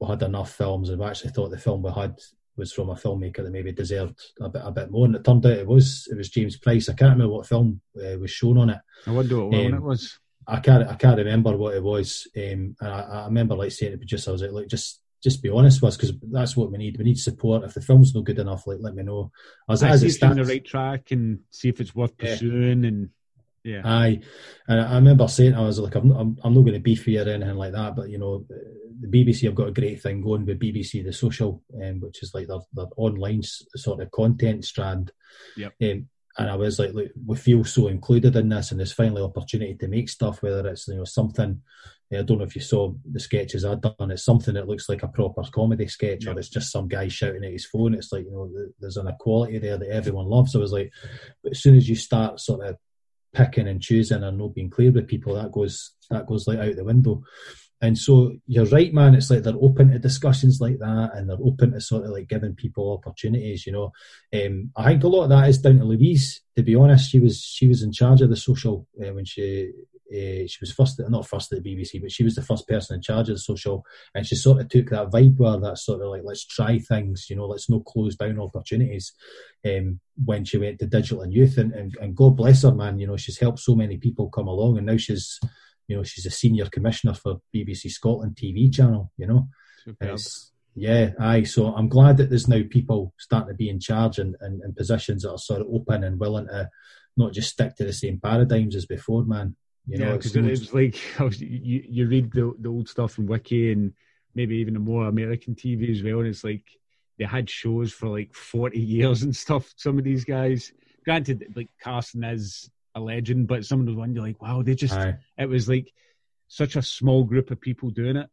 we had enough films, and we actually thought the film we had was from a filmmaker that maybe deserved a bit a bit more. And it turned out it was it was James Price. I can't remember what film uh, was shown on it. I wonder what um, it was. I can't I can't remember what it was. Um, and I, I, remember like saying to the producer, I was like, look, just just be honest with us because that's what we need. We need support. If the film's not good enough, like let me know. As, I as see it stands, on the right track and see if it's worth pursuing yeah. and yeah. Aye, and I remember saying I was like, I'm, I'm, I'm not going to beef you or anything like that, but you know, the BBC have got a great thing going with BBC the Social, um, which is like their, their online sort of content strand. Yep. Um, and I was like, look, we feel so included in this, and there's finally opportunity to make stuff. Whether it's you know something, eh, I don't know if you saw the sketches I'd done. It's something that looks like a proper comedy sketch, yep. or it's just some guy shouting at his phone. It's like you know, there's an equality there that everyone loves. I was like, but as soon as you start sort of picking and choosing and not being clear with people, that goes that goes like out the window. And so you're right, man. It's like they're open to discussions like that, and they're open to sort of like giving people opportunities. You know, um, I think a lot of that is down to Louise. To be honest, she was she was in charge of the social uh, when she uh, she was first, not first at the BBC, but she was the first person in charge of the social, and she sort of took that vibe where that sort of like let's try things. You know, let's not close down opportunities. Um, when she went to digital and youth, and, and and God bless her, man. You know, she's helped so many people come along, and now she's you know, she's a senior commissioner for BBC Scotland TV channel, you know. Yeah, aye. So I'm glad that there's now people starting to be in charge and, and, and positions that are sort of open and willing to not just stick to the same paradigms as before, man. You yeah, because it was like oh, you, you read the, the old stuff in Wiki and maybe even the more American TV as well, and it's like they had shows for like 40 years and stuff. Some of these guys, granted, like Carson is a legend, but some of the ones you're like, wow, they just Aye. it was like such a small group of people doing it.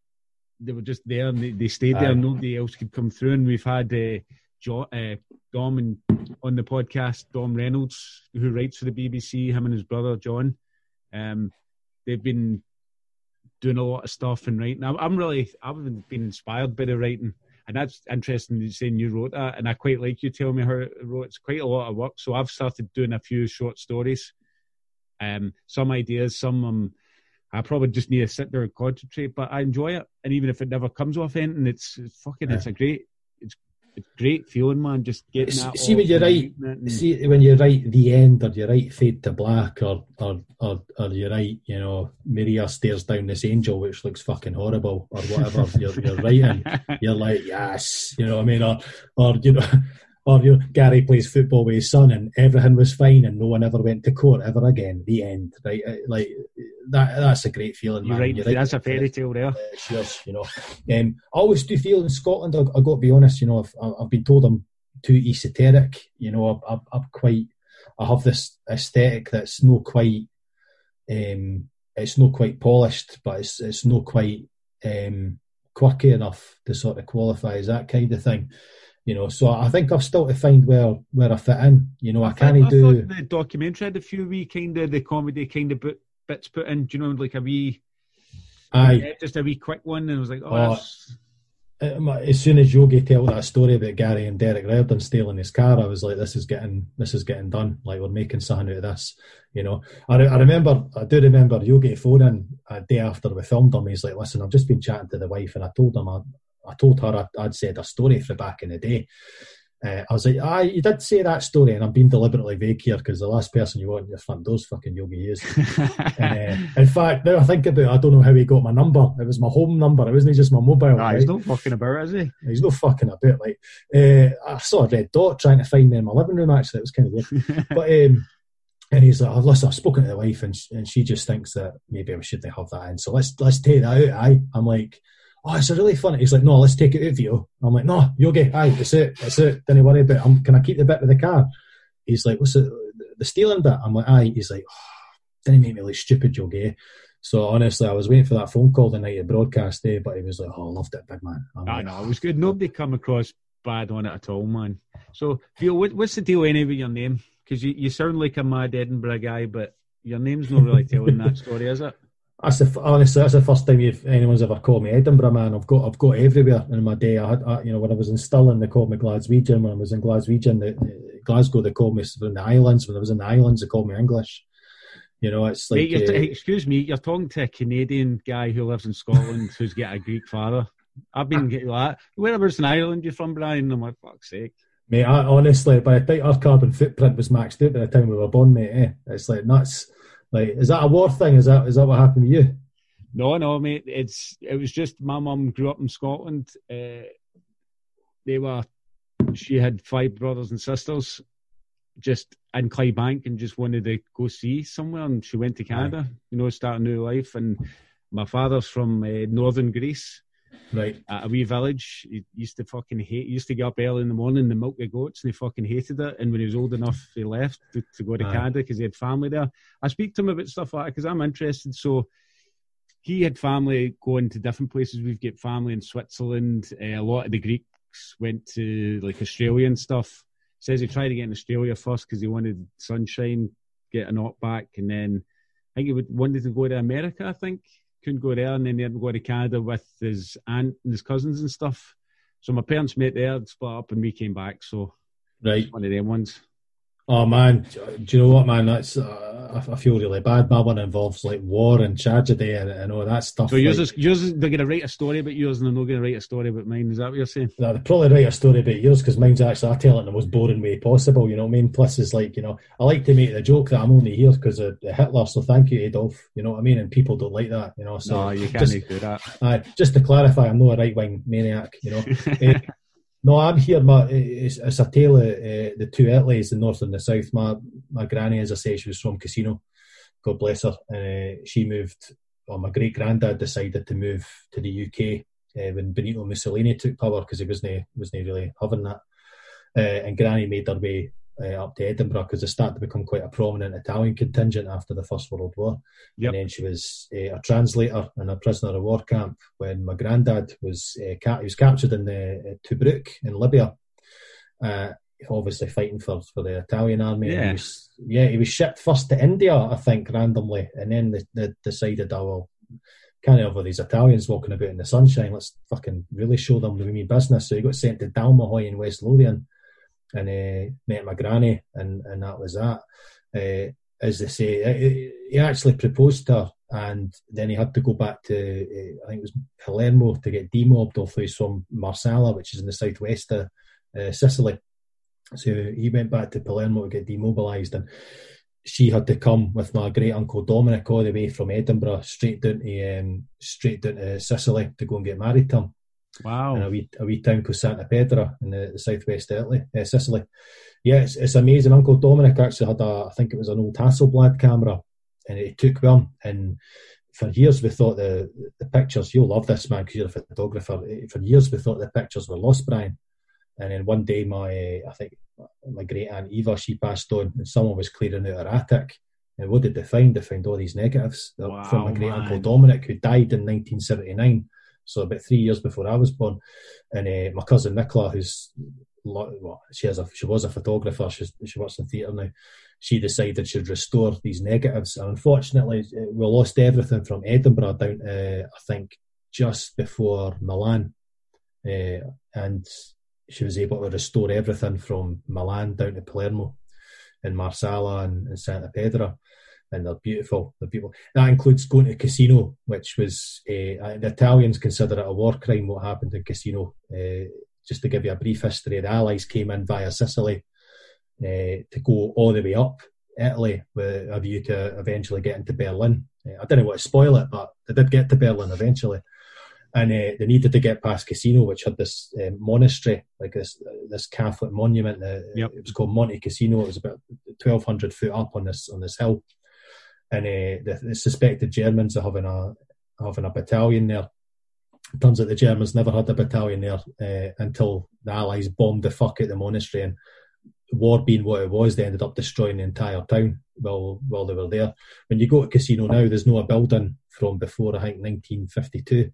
They were just there and they, they stayed Aye. there. Nobody else could come through. And we've had uh, jo- uh, Dom and on the podcast, Dom Reynolds, who writes for the BBC, him and his brother John. Um, they've been doing a lot of stuff and writing. Now i'm really, I've been inspired by the writing and that's interesting you saying you wrote that and i quite like you telling me how it wrote it's quite a lot of work so i've started doing a few short stories um, some ideas, some um, I probably just need to sit there and concentrate, but I enjoy it. And even if it never comes off anything, it's, it's fucking, yeah. it's a great, it's it's great feeling, man. Just getting that. See when you write, and... see when you write the end, or you write fade to black, or or or, or you write, you know, Maria stares down this angel, which looks fucking horrible, or whatever you're, you're writing. You're like, yes, you know what I mean, or or you know, or you know, Gary plays football with his son and everything was fine and no one ever went to court ever again. The end, right? Uh, like that. That's a great feeling. You're right. You're right. That's a fairy tale there. Uh, cheers. You know, um, I always do feel in Scotland. I, I got to be honest. You know, I've, I've been told I'm too esoteric. You know, I'm, I'm quite. I have this aesthetic that's not quite. Um, it's not quite polished, but it's it's not quite um, quirky enough to sort of qualify as that kind of thing you know. So I think I've still to find where where I fit in. You know, I, I can't do the documentary had a few wee kind of the comedy kind of bits put in. Do you know, like a wee, aye, just a wee quick one, and I was like, oh. oh uh, as soon as Yogi told that story about Gary and Derek Riordan stealing his car, I was like, "This is getting, this is getting done. Like we're making something out of this." You know, I, I remember, I do remember Yogi phoning a day after we filmed him. He's like, "Listen, I've just been chatting to the wife, and I told him I, I told her I, would said a story for back in the day. Uh, I was like, ah, you did say that story, and I'm being deliberately vague here because the last person you want in your front door's fucking Yogi is. uh, in fact, now I think about it, I don't know how he got my number. It was my home number. It wasn't just my mobile. Nah, right? he's not fucking about, is he? He's not fucking about. Like, uh, I saw a red dot trying to find me in my living room. Actually, it was kind of weird. but um, and he's like, oh, listen, I've spoken to the wife, and, and she just thinks that maybe we shouldn't have that in. So let's let's take that out. I, I'm like oh, it's a really funny. He's like, no, let's take it out Vito. I'm like, no, Yogi, aye, that's it, that's it. Don't worry about it. can I keep the bit with the car? He's like, what's it, the stealing bit? I'm like, aye. He's like, oh, didn't make me look stupid, Yogi. So honestly, I was waiting for that phone call the night of broadcast day, but he was like, "Oh, I loved it, big man." I'm I like, know it was good. Nobody come across bad on it at all, man. So, Phil, what, what's the deal anyway with your name? Because you, you sound like a mad Edinburgh guy, but your name's not really telling that story, is it? That's the honestly that's the first time you've, anyone's ever called me Edinburgh man. I've got I've got everywhere in my day. I had I, you know when I was in Stirling they called me Glaswegian. When I was in Glaswegian, the, Glasgow they called me from the islands. When I was in the islands they called me English. You know, it's like. Mate, uh, excuse me, you're talking to a Canadian guy who lives in Scotland who's got a Greek father. I've been getting that. Whereabouts in Ireland you're from, Brian? I'm like, fuck's sake. Mate, I, honestly, by the time our carbon footprint was maxed out by the time we were born, mate, eh? it's like nuts. Like, is that a war thing? Is that is that what happened to you? No, no, mate. It's it was just my mum grew up in Scotland. Uh, they were, she had five brothers and sisters, just in Clydebank, and just wanted to go see somewhere. And she went to Canada, right. you know, start a new life. And my father's from uh, northern Greece, right? At a wee village. He used to fucking hate. He used to get up early in the morning and milk the goats, and he fucking hated it. And when he was old enough, he left to, to go to Canada because he had family there. I speak to him about stuff like that because I'm interested. So he had family going to different places. We've got family in Switzerland. Uh, a lot of the Greeks went to like Australia and stuff. Says he tried to get in Australia first because he wanted sunshine, get a knock back, and then I think he would, wanted to go to America. I think couldn't go there, and then he had to go to Canada with his aunt and his cousins and stuff. So my parents met there, split up, and we came back. So right, one of them ones. Oh man, do you know what, man? That's uh, I feel really bad. My one involves like war and tragedy and, and all that stuff. So yours like, is yours. They're going to write a story about yours, and they're not going to write a story about mine. Is that what you're saying? No, they probably write a story about yours because mine's actually I tell it in the most boring way possible. You know what I mean? Plus, it's like you know I like to make the joke that I'm only here because of Hitler. So thank you, Adolf. You know what I mean? And people don't like that. You know. So no, you can't just, do that. Uh, just to clarify, I'm not a right wing maniac. You know. No, I'm here. My, it's, it's a tale of uh, the two Italies, the north and the south. My my granny, as I say, she was from Cassino. God bless her. Uh, she moved. Well, my great granddad decided to move to the UK uh, when Benito Mussolini took power because he wasn't wasn't really having that. Uh, and Granny made her way uh, up to Edinburgh because they started to become quite a prominent Italian contingent after the First World War. Yep. And then she was uh, a translator in a prisoner of war camp when my granddad was uh, ca- he was captured in the uh, Tobruk in Libya. Uh, obviously fighting for, for the Italian army. Yeah. He was, yeah, he was shipped first to India, I think, randomly, and then they, they decided, oh well, can't have all these Italians walking about in the sunshine. Let's fucking really show them the mean business. So he got sent to Dalmahoy in West Lothian and uh, met my granny, and, and that was that. Uh, as they say, he actually proposed to her, and then he had to go back to uh, I think it was Palermo to get demobbed off he's from Marsala, which is in the southwest of uh, Sicily. So he went back to Palermo to get demobilised, and she had to come with my great uncle Dominic all the way from Edinburgh straight down to um, straight down to Sicily to go and get married to him. Wow. In a wee, a wee town called Santa Pedra in the, the southwest Italy, uh, Sicily. Yeah, it's, it's amazing. Uncle Dominic actually had a, I think it was an old Hasselblad camera, and he took one. And for years we thought the the pictures, you'll love this man because you're a photographer. For years we thought the pictures were lost, Brian. And then one day my, uh, I think my great aunt Eva, she passed on, and someone was clearing out her attic. And what did they find? They found all these negatives wow, from my great uncle Dominic, who died in 1979 so about three years before I was born. And uh, my cousin Nicola, who's well, she has a she was a photographer. She's, she works in theatre now. She decided she'd restore these negatives, and unfortunately, uh, we lost everything from Edinburgh down to I think just before Milan, uh, and she was able to restore everything from Milan down to Palermo, and Marsala and, and Santa Pedra and they're beautiful. They're beautiful. That includes going to Cassino, which was uh, the Italians consider it a war crime. What happened in Cassino. Uh, just to give you a brief history, the Allies came in via Sicily uh, to go all the way up Italy with a view to eventually getting to Berlin. I don't want to spoil it, but they did get to Berlin eventually. And uh, they needed to get past Cassino, which had this monastery, like this this Catholic monument. Uh, yep. It was called Monte Cassino. It was about twelve hundred foot up on this on this hill and uh, the, the, suspected Germans are having a having a battalion there. Turns out the Germans never had a battalion there uh, until the Allies bombed the fuck out the monastery, and war being what it was, they ended up destroying the entire town while while they were there. When you go to Cassino now, there's no a building from before I think 1952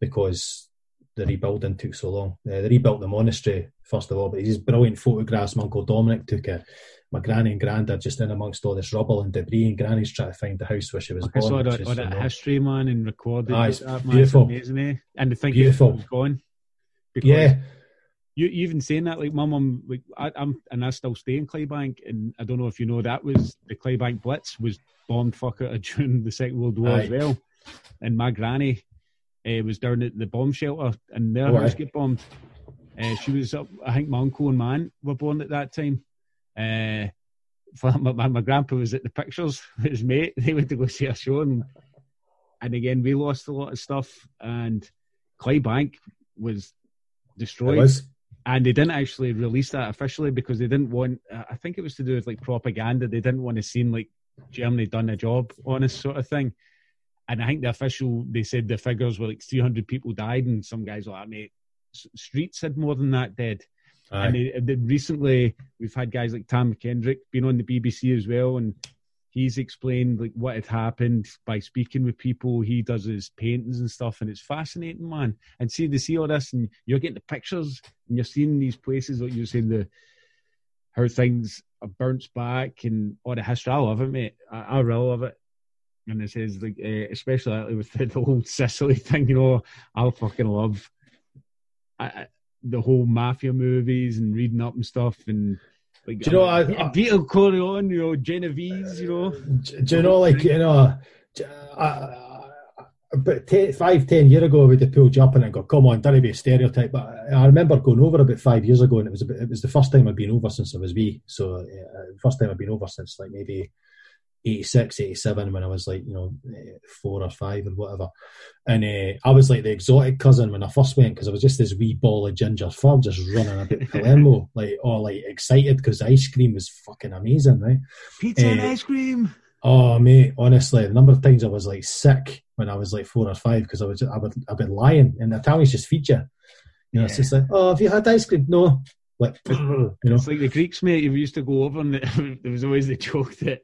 because the rebuilding took so long. Uh, they rebuilt the monastery first of all, but these brilliant photographs my uncle Dominic took it. My granny and granddad just in amongst all this rubble and debris, and granny's trying to find the house where she was I born. saw which that, is, all that know, history, man, and recorded Aye, it, it's that, man. beautiful. It's amazing, eh? And the thing Beautiful. is, it's gone. Because yeah, you, you even saying that, like my mum, like I, I'm, and I still stay in Clydebank, and I don't know if you know that was the Clydebank Blitz was bombed fuck out during the Second World War as well, and my granny uh, was down at the bomb shelter, and their Oh, house get bombed. Uh, she was up. I think my uncle and man were born at that time. Uh, my, my, my grandpa was at the pictures with his mate. They went to go see a show, and and again we lost a lot of stuff. And Clydebank was destroyed was. and they didn't actually release that officially because they didn't want. I think it was to do with like propaganda. They didn't want to seem like Germany done a job on this sort of thing. And I think the official they said the figures were like 300 people died, and some guys were like, mate, streets had more than that dead. Aye. And they, they, recently, we've had guys like Tam Kendrick being on the BBC as well, and he's explained like what had happened by speaking with people. He does his paintings and stuff, and it's fascinating, man. And see, they see all this, and you're getting the pictures, and you're seeing these places, like you're saying the how things are burnt back and all the history. I love it, mate. I, I really love it. And it says like, uh, especially with the, the whole Sicily thing, you know, I'll fucking love I, I- the whole mafia movies and reading up and stuff and like Do you know, I- uh, Vito Corleone, you know, Genovese, you know. Do, do you know, like you know, I, I, about ten, five, ten years ago, I would have pulled you up and I'd go, "Come on, don't be a stereotype." But I remember going over about five years ago, and it was about, it was the first time I'd been over since I was wee. So, uh, first time I'd been over since like maybe 86, 87, when I was like you know four or five or whatever. And uh, I was like the exotic cousin when I first went because I was just this wee ball of ginger fur just running about Palermo, like all like excited because ice cream was fucking amazing, right? Pizza and Eh, ice cream. Oh mate, honestly, the number of times I was like sick when I was like four or five because I was I would I've been lying and the Italians just feed you. You know, it's just like, oh, have you had ice cream? No. Like, you know, It's like the Greeks, mate. We used to go over, and there was always the joke that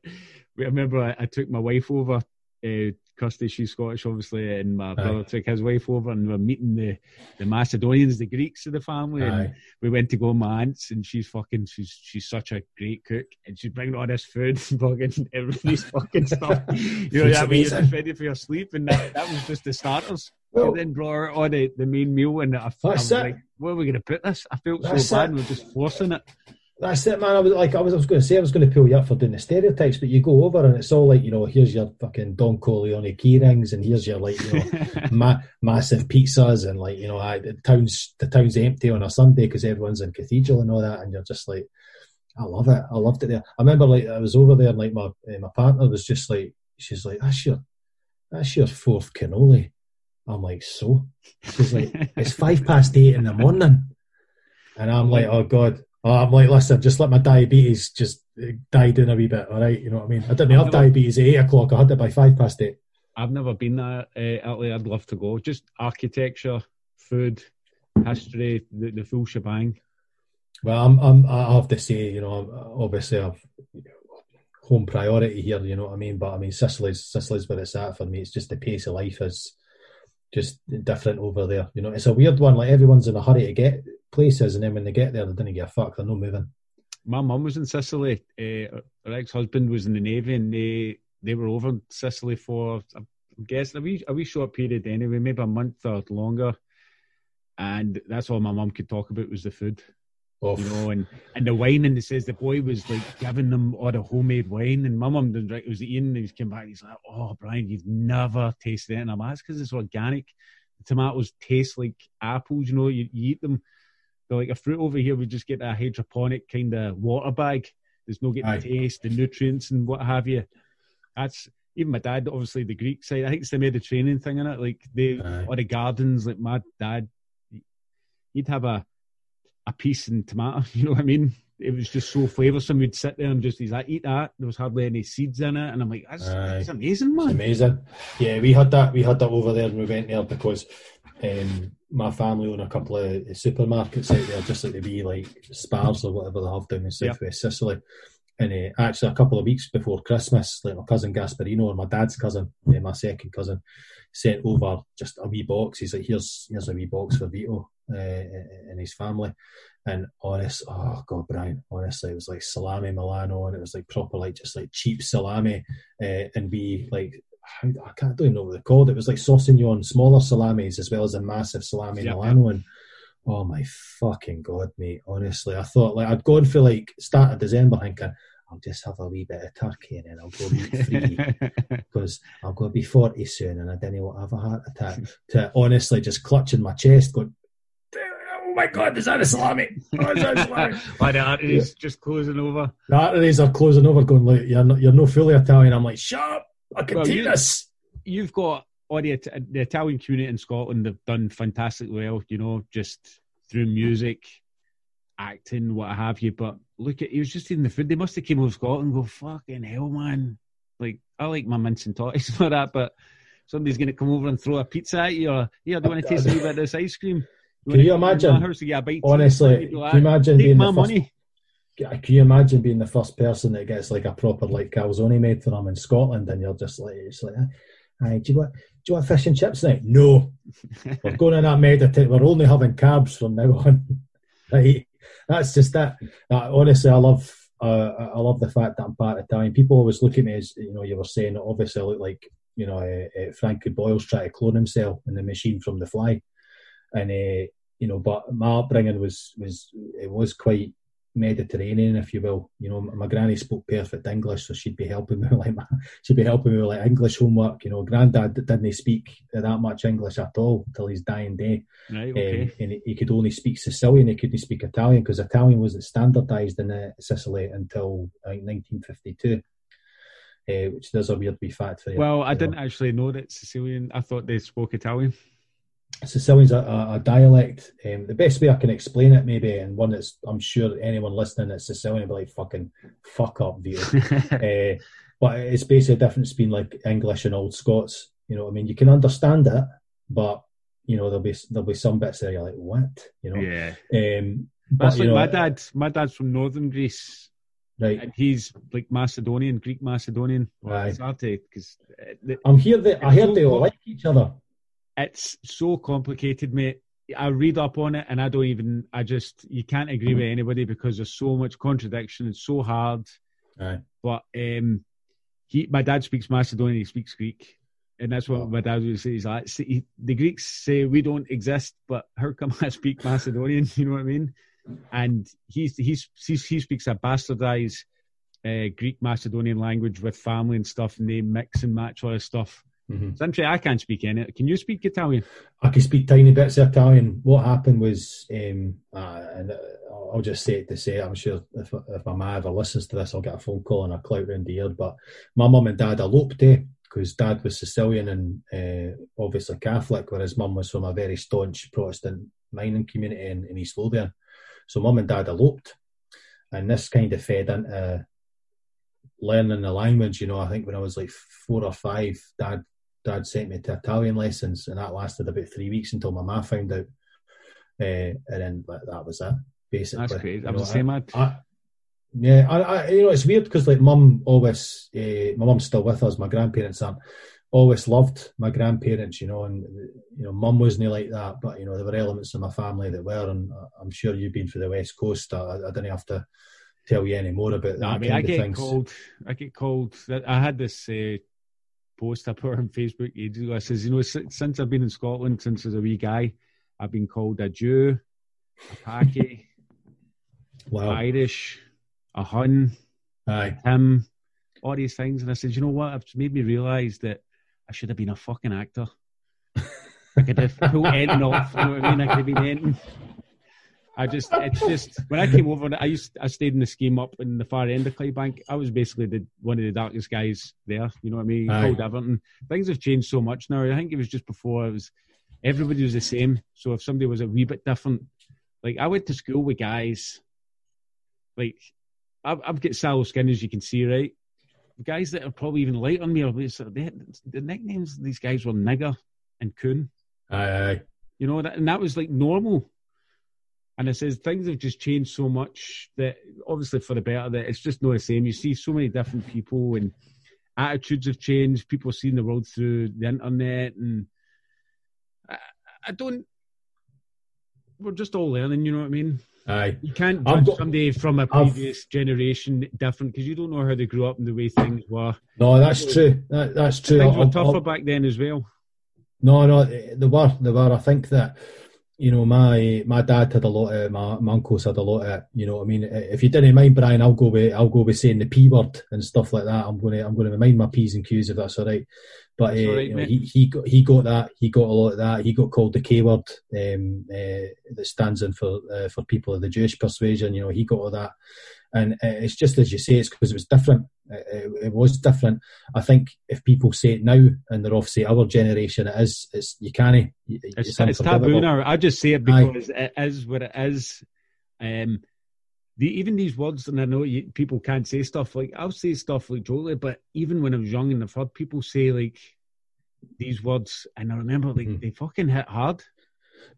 I remember I, I took my wife over. Uh, Kirsty, she's Scottish, obviously, and my brother took his wife over, and we were meeting the, the Macedonians, the Greeks of the family. And we went to go my aunt's, and she's fucking, she's she's such a great cook, and she's bringing all this food, and fucking everybody's fucking stuff. You know, that way you're amazing. ready for your sleep, and that, that was just the starters. Well- and then brought her all the, the main meal, and I, I was it. like, "Where are we going to put this?" I felt That's so bad, it. we're just forcing it. That's it, man. I was like, I was, I was going to say I was going to pull you up for doing the stereotypes, but you go over and it's all like, you know, here's your fucking Don Corleone key rings, and here's your like, you know, ma- massive pizzas, and like, you know, I, the town's the town's empty on a Sunday because everyone's in cathedral and all that, and you're just like, I love it. I loved it there. I remember like I was over there, and like my uh, my partner was just like, she's like, that's your that's your fourth cannoli. I'm like, so? She's like, it's five past eight in the morning, and I'm like, oh god. Oh, I'm like, listen, just let my diabetes just uh, die down a wee bit, all right? You know what I mean? I didn't I've diabetes at eight o'clock. I had it by five past eight. I've never been there, uh, Italy. I'd love to go. Just architecture, food, history, the, the full shebang. Well, I'm, I'm, I have to say, you know, obviously I've home priority here. You know what I mean? But I mean, Sicily's Sicily's where it's at for me. It's just the pace of life is just different over there. You know, it's a weird one. Like everyone's in a hurry to get places, and then when they get there, they don't give a fuck. They're no moving. My mum was in Sicily. Uh, her ex-husband was in the navy, and they they were over in Sicily for I'm guessing a wee a wee short period anyway, maybe a month or longer. And that's all my mum could talk about was the food. Oh, you know, and, and the wine, and it says the boy was like giving them all the homemade wine, and my mum didn't drink. It was Ian, and he came back, and he's like, "Oh, Brian, you've never tasted it." And I'm like, "That's because it's organic. The tomatoes taste like apples. You know, you, you eat them. They're like a fruit over here. We just get a hydroponic kind of water bag. There's no getting Aye. the taste, the nutrients, and what have you. That's even my dad. Obviously, the Greek side. I think it's the Mediterranean thing in it. Like they, Aye. or the gardens. Like my dad, he'd have a a piece in tomato. You know what I mean? It was just so flavoursome. We'd sit there and just he's like, eat that. There was hardly any seeds in it, and I'm like, that's, that's amazing, man. amazing. Yeah, we had that. We had that over there, and we went there because um, my family own a couple of supermarkets out there, just like the wee like Spars or whatever they have down in southwest Sicily. And uh, actually, a couple of weeks before Christmas, like my cousin Gasparino, or my dad's cousin, uh, my second cousin, sent over just a wee box. He's like, "Here's here's a wee box for Vito uh, and his family." And honest, oh god, Brian, honestly, it was like salami Milano, and it was like proper, like just like cheap salami, uh, and be like I can't I don't even know what they called it. Was like sausagnon, smaller salamis as well as a massive salami yep. Milano, and oh my fucking god, mate! Honestly, I thought like I'd gone for like start of December thinking I'll just have a wee bit of turkey and then I'll go meat free because I'm going to be 40 soon and I didn't want to have a heart attack. To honestly just clutching my chest, going, oh my God, is that a salami? Oh, is that a? Why the arteries yeah. just closing over? The arteries are closing over, going, like, you're, not, you're no fully Italian. I'm like, shut up, I can well, take you, this. You've got all the, the Italian community in Scotland have done fantastically well, you know, just through music, acting, what have you. But look at he was just eating the food. They must have came over Scotland and go, fucking hell, man. Like I like my mince and totties for that, but somebody's gonna come over and throw a pizza at you or yeah, do you want to taste a wee bit of this ice cream? You can you imagine? Honestly, can you imagine being the money. First, uh, can you imagine being the first person that gets like a proper like calzone made for them in Scotland, and you're just like, it's like, Hi, do you want do you want fish and chips now? No, we're going in that Mediterranean. We're only having cabs from now on. Right? that's just that. Uh, honestly, I love uh, I love the fact that I'm part Italian. People always look at me as you know you were saying. Obviously, I look like you know uh, Frankie Boyle's trying to clone himself in the machine from The Fly, and uh, you know, but my upbringing was was it was quite Mediterranean, if you will. You know, my granny spoke perfect English, so she'd be helping me with like my, she'd be helping me with like English homework. You know, granddad didn't speak that much English at all till his dying day. Right, okay. Um, and he could only speak Sicilian. He couldn't speak Italian because Italian wasn't standardised in uh, Sicily until think 1952. Uh, which there's a weird wee fact for you. Well, I didn't know. actually know that Sicilian. I thought they spoke Italian. Sicilian's a, a, a dialect. Um, the best way I can explain it, maybe, and one that's I'm sure anyone listening that's Sicilian will be like, fucking fuck up, Vito. uh, but it's basically a difference between like English and Old Scots. You know, I mean, you can understand it, but you know, there'll be there'll be some bits there you're like, what? You know, yeah. Um, That's like know, my dad. My dad's from northern Greece, right? And he's like Macedonian, Greek Macedonian. Right. It's hard to because I'm here. That I hear they all like each other it's so complicated, mate. I read up on it and I don't even, I just, you can't agree with anybody because there's so much contradiction. It's so hard. Right. But um, he, my dad speaks Macedonian, he speaks Greek. And that's what oh. my dad would say. He's like, see, the Greeks say we don't exist, but how come I speak Macedonian? You know what I mean? And he's, he's, he's he speaks a bastardized uh, Greek Macedonian language with family and stuff, and they mix and match all this stuff. Mm-hmm. I can't speak any. Can you speak Italian? I can speak tiny bits of Italian. What happened was, um, uh, and I'll just say it to say, I'm sure if, if my mum ever listens to this, I'll get a phone call and a clout round the ear. But my mum and dad eloped, eh? Because dad was Sicilian and uh, obviously Catholic, whereas mum was from a very staunch Protestant mining community in, in East Lothian. So mum and dad eloped. And this kind of fed into learning the language. You know, I think when I was like four or five, dad dad sent me to Italian lessons, and that lasted about three weeks until my ma found out, uh, and then that was it. Basically, that's great. I was the same. I, I, yeah, I, I, you know, it's weird because like mum always, uh, my mum's still with us. My grandparents aren't. Always loved my grandparents, you know, and you know, mum wasn't like that, but you know, there were elements of my family that were, and I'm sure you've been for the west coast. I, I didn't have to tell you any more about that. I mean, I get things. cold. I get cold. I had this uh, post I put on Facebook ages ago. I says, you know, since I've been in Scotland, since I was a wee guy, I've been called a Jew, a Paki, wow. Irish, a Hun, Aye. him, all these things. And I said, you know what? It's made me realise that I should have been a fucking actor. I could have pulled anything off. You know what I mean? I could have been anything. I just, it's just when I came over, I used, I stayed in the scheme up in the far end of Clydebank. I was basically the one of the darkest guys there. You know what I mean? Aye. Called Everton. Things have changed so much now. I think it was just before it was everybody was the same. So if somebody was a wee bit different, like I went to school with guys, like I've, I've got sallow skin as you can see, right? The guys that are probably even light on me are they, the nicknames. These guys were nigger and coon. Aye, aye. You know, that, and that was like normal And I says things have just changed so much that obviously for the better that it's just not the same. You see so many different people and attitudes have changed. People seeing the world through the internet, and I, I don't. We're just all learning, you know what I mean? Aye. You can't judge got- somebody from a I've- previous generation different because you don't know how they grew up and the way things were. No, that's true. That, that's true. Things were I'll- tougher I'll- back then as well. No, no, they were, they were. I think that, you know, my my dad had a lot of, my, my uncles had a lot of, you know what I mean? If you didn't mind, Brian, I'll go with, I'll go with saying the P word and stuff like that. I'm going to, I'm to mind my P's and Q's if that's all right. But uh, right, you know, he, he got, he got that, he got a lot of that. He got called the K word, um, uh, that stands in for, uh, for people of the Jewish persuasion. You know, he got all that. And uh, it's just as you say, it's because it was different. It, it, it was different. I think if people say it now and they're obviously our generation, it is. It's you can't. It's, it's, taboo now. I just say it Aye. because it is what it is. Um, the, even these words, and I know you, people can't say stuff like I'll say stuff like Jolie, but even when I was young and I've heard people say like these words, and I remember like Mhm. they fucking hit hard.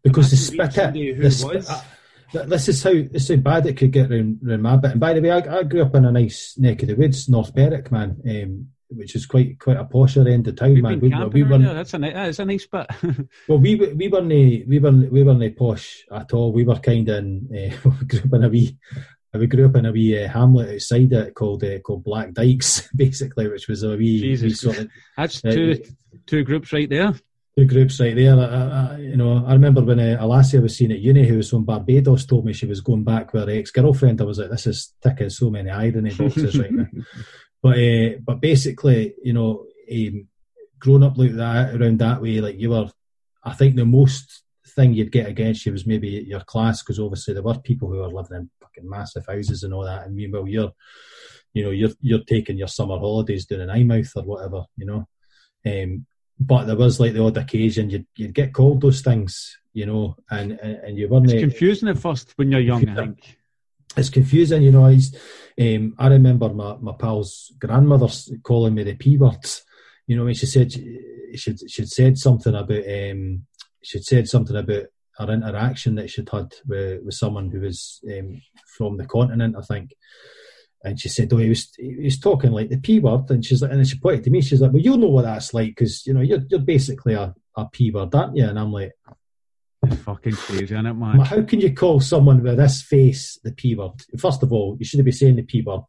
because the Imagine being spit it. who the spit- was- th- this is how this is how bad it could get round, round my bit. And by the way, I, I grew up in a nice neck of the woods, North Berwick, man, um, which is quite quite a posher end of town, We've man. We, we weren't. That's a ni- that's a nice bit. well, we we we weren't we weren't we weren't posh at all. We were kind of in, uh, we grew up in a wee. We grew up in a wee uh, hamlet outside it called uh, called Black Dykes, basically, which was a wee, Jesus. wee sort of that's Uh, two two groups right there. Two groups right there. I, I, you know, I remember when uh, Alasia was seen at uni, who was from Barbados, told me she was going back with her ex girlfriend. I was like, this is ticking so many irony boxes right now. But uh, but basically, you know, um, growing up like that, around that way, like you were, I think the most thing you'd get against you was maybe your class, because obviously there were people who were living in fucking massive houses and all that, and meanwhile you're, you know, you're you're taking your summer holidays down in Eyemouth or whatever, you know. Um, but there was like the odd occasion you'd you'd get called those things, you know, and and, and you weren't It's confusing at first when you're young. I think. it's confusing, you know. He's, um, I remember my, my pal's grandmother calling me the P words. You know, when she said she she'd said something about um, she'd said something about her interaction that she'd had with, with someone who was um, from the continent, I think. And she said, "Oh, he was he was talking like the P word," and she's like, and then she pointed to me. She's like, "Well, you'll know what that's like because you know you're you're basically a, a P word, aren't you?" And I'm like, It's fucking crazy, isn't it, man? how can you call someone with this face the P word? First of all, you shouldn't be saying the P word.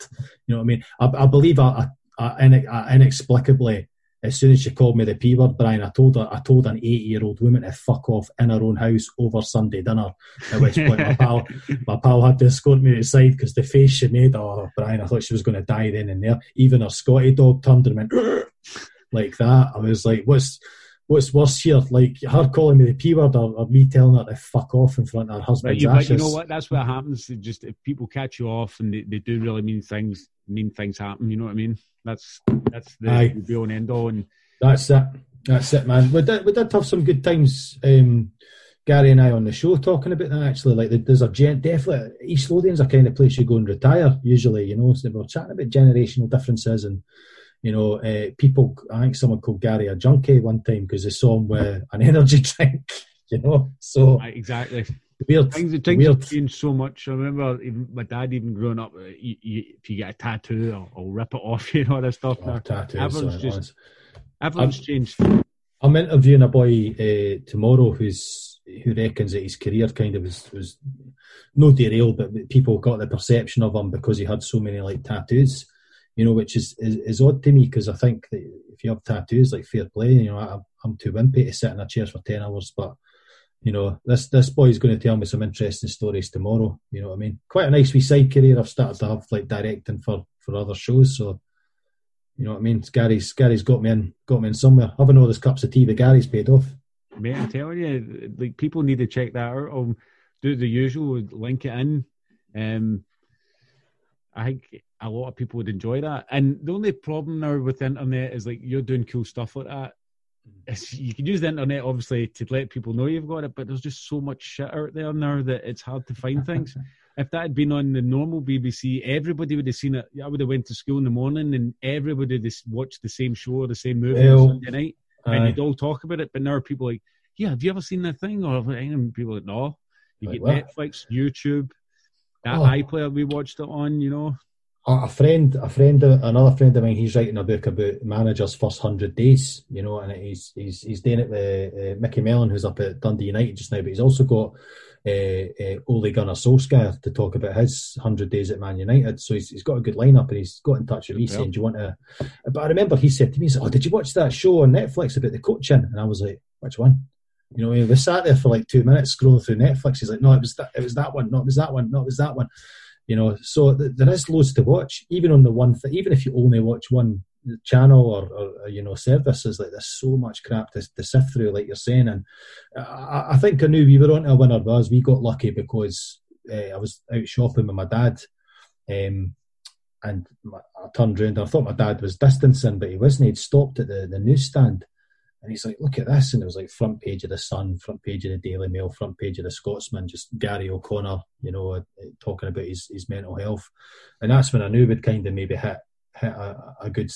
You know what I mean? I, I believe I, I, I, inexplicably, as soon as she called me the P word, Brian, I told her, I told an 80 year old woman to fuck off in her own house over Sunday dinner. At which point my pal, my pal had to escort me outside because the face she made, oh, Brian, I thought she was going to die then and there. Even her Scotty dog turned and went like that. I was like, what's, what's worse here? Like her calling me the P word or, or me telling her to fuck off in front of her But husband's you, ashes. you know what? That's what happens. It just if people catch you off and they, they do really mean things, mean things happen. You know what I mean? That's that's the, Aye. the real and end all. And That's it. That's it, man. We did, we did have some good times, um, Gary and I, on the show talking about that. Actually, like there's a gen- definitely East Lothian's a kind of place you go and retire. Usually, you know, so we're chatting about generational differences and you know, uh, people. I think someone called Gary a junkie one time because they saw him with an energy drink. You know, so Aye, exactly. weird. Things, things weird. have changed so much. I remember even my dad, even growing up, uh, you, you, if you get a tattoo, I'll, I'll rip it off. You know all this stuff. Oh, tattoos, Everyone's just- Everyone's I'm- changed. I'm interviewing a boy uh, tomorrow who's who reckons that his career kind of was was no derailed, but people got the perception of him because he had so many like tattoos, you know, which is is, is odd to me because I think that if you have tattoos, like fair play, you know, I, I'm too wimpy to sit in a chair for ten hours, but you know, this this boy's going to tell me some interesting stories tomorrow. You know what I mean? Quite a nice wee side career. I've started to have like directing for for other shows, so. You know what I mean? Gary's Gary's got me in, got me in somewhere. Having all those cups of tea, but Gary's paid off. Mate, I'm telling you, like people need to check that out. Um, do the usual, link it in. Um, I think a lot of people would enjoy that. And the only problem now with the internet is like you're doing cool stuff like that. Mm-hmm. It's, you can use the internet obviously to let people know you've got it, but there's just so much shit out there now that it's hard to find things. If that had been on the normal BBC, everybody would have seen it. I would have went to school in the morning and everybody would watched the same show or the same movie Well, on Sunday night and Aye. you'd all talk about it. But now people are like, yeah, have you ever seen that thing? Or and people are like, no. You Like get what? Netflix, YouTube, that Oh. iPlayer we watched it on. You know, a friend, a friend, another friend of mine, he's writing a book about managers' first hundred days, you know, and he's he's he's doing it with uh, Micky Mellon, who's up at Dundee United just now, but he's also got uh, uh, Ole Gunnar Solskjaer to talk about his hundred days at Man United. So he's, he's got a good lineup, and he's got in touch with me Good saying, "Do you want to?" But I remember he said to me, he said, "Oh, did you watch that show on Netflix about the coaching?" And I was like, "Which one?" You know, we sat there for like two minutes scrolling through Netflix. He's like, "No, it was that, it was that one. No, it was that one. No, it was that one." You know so th- there is loads to watch even on the one th- even if you only watch one channel or, or you know services like there's so much crap to, to sift through like you're saying and I, I think I knew we were on a winner was we got lucky because uh, I was out shopping with my dad um, and my, I turned round and I thought my dad was distancing but he wasn't. He'd stopped at the, the newsstand and he's like, look at this. And it was like front page of the Sun, front page of the Daily Mail, front page of the Scotsman, just Garry O'Connor, you know, uh, talking about his, his mental health. And that's when I knew we'd kind of maybe hit, hit a, a good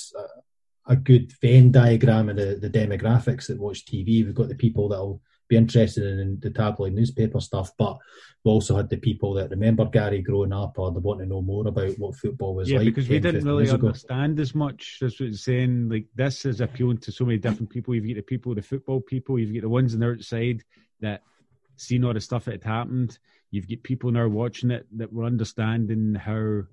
a good Venn diagram of the, the demographics that watch TV. We've got the people that'll be interested in the tabloid newspaper stuff, but we also had the people that remember Garry growing up or they want to know more about what football was yeah, like. because we didn't really understand as much. That's what it's saying. Like this is appealing to so many different people. You've got the people, the football people. You've got the ones on the outside that seen all the stuff that had happened. You've got people now watching it that were understanding how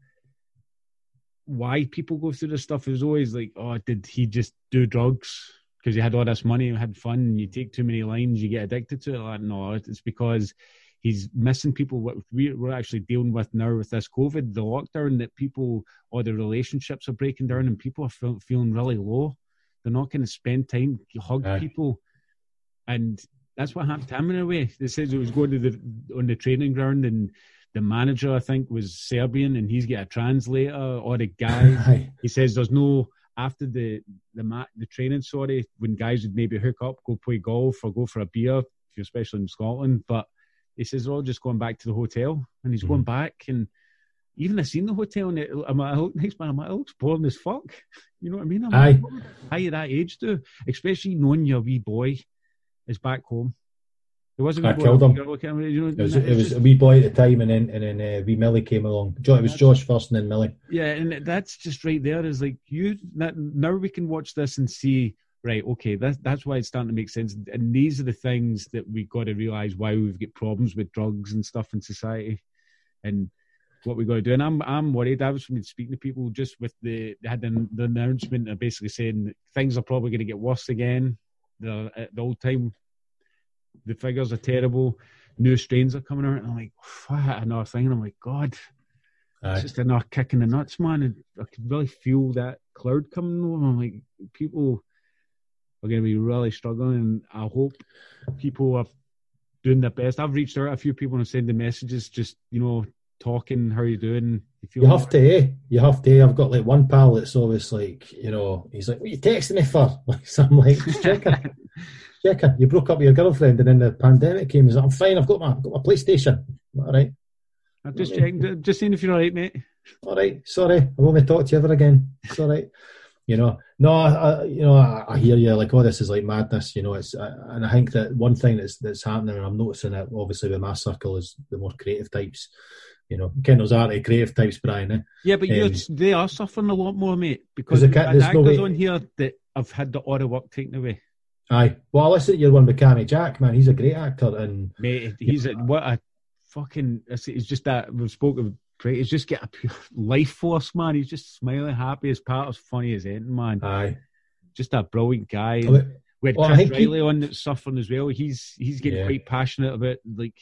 why people go through this stuff. It was always like, oh, did he just do drugs? Because he had all this money and had fun, and you take too many lines, you get addicted to it. Like, no, it's because he's missing people. What we- we're actually dealing with now with this COVID, the lockdown, that people or the relationships are breaking down, and people are feel, feeling really low. They're not going to spend time hug people, and that's what happened to him in a way. They said he was going to the on the training ground, and the manager I think was Serbian, and he's got a translator. Or the guy, he says there's no after the the mat the training. Sorry, when guys would maybe hook up, go play golf or go for a beer, if you're especially in Scotland. But he says they're all just going back to the hotel, and he's going mm-hmm. back and. Even I seen the hotel and it, I'm like, I look next man, I'm like, it looks boring as fuck. You know what I mean? I'm Aye. like, how you that age do? Especially knowing your wee boy is back home. There was a wee I killed him. you know, you know, It was, it was just- a wee boy at the time, and then and then uh, wee Millie came along. It was Josh first, and then Millie. Yeah, and that's just right there. Is like you that, now we can watch this and see right. Okay, that's that's why it's starting to make sense. And these are the things that we've got to realize why we've got problems with drugs and stuff in society, and what we got to do. And I'm I'm worried. I was speaking to people just with the they had the, the announcement of basically saying things are probably going to get worse again. The the old time, the figures are terrible. New strains are coming out, and I'm like, what another thing. And I'm like, God. Aye. It's just another kick in the nuts, man. And I could really feel that cloud coming over. I'm like, people are going to be really struggling. And I hope people are doing their best. I've reached out a few people and sending messages, just, you know, talking, how you doing? You, You have to, eh? You have to. I've got like one pal that's always like, you know, he's like, "What are you texting me for?" Like, so I'm like, "Just checking, checking." You broke up with your girlfriend, and then the pandemic came. He's like, "I'm fine. I've got my, I've got my PlayStation." All right, I'm just checking, just seeing if you're all right, mate. all right. Sorry, I won't talk to you ever again. It's all right. You know, no, I, I you know, I, I hear you. Like, oh, this is like madness. You know, it's, uh, and I think that one thing that's that's happening, and I'm noticing it obviously with my circle is the more creative types. You know, Kendall's are the creative types, Brian. Eh? Yeah, but you're, Um, they are suffering a lot more, mate, because they we've can't- there's no actors way- on here that have had the order work taken away. Aye. Well, I listen to your one with Cammy Jack, man. He's a great actor, and Mate, he's a, what a fucking. It's it's just that we've spoken. Great. He's just got a pure life force, man. He's just smiling, happy as part, as funny as anything, man. aye. Just a brilliant guy. I mean, we had well, Chris think he- Riley on that's suffering as well. He's he's getting Yeah. quite passionate about like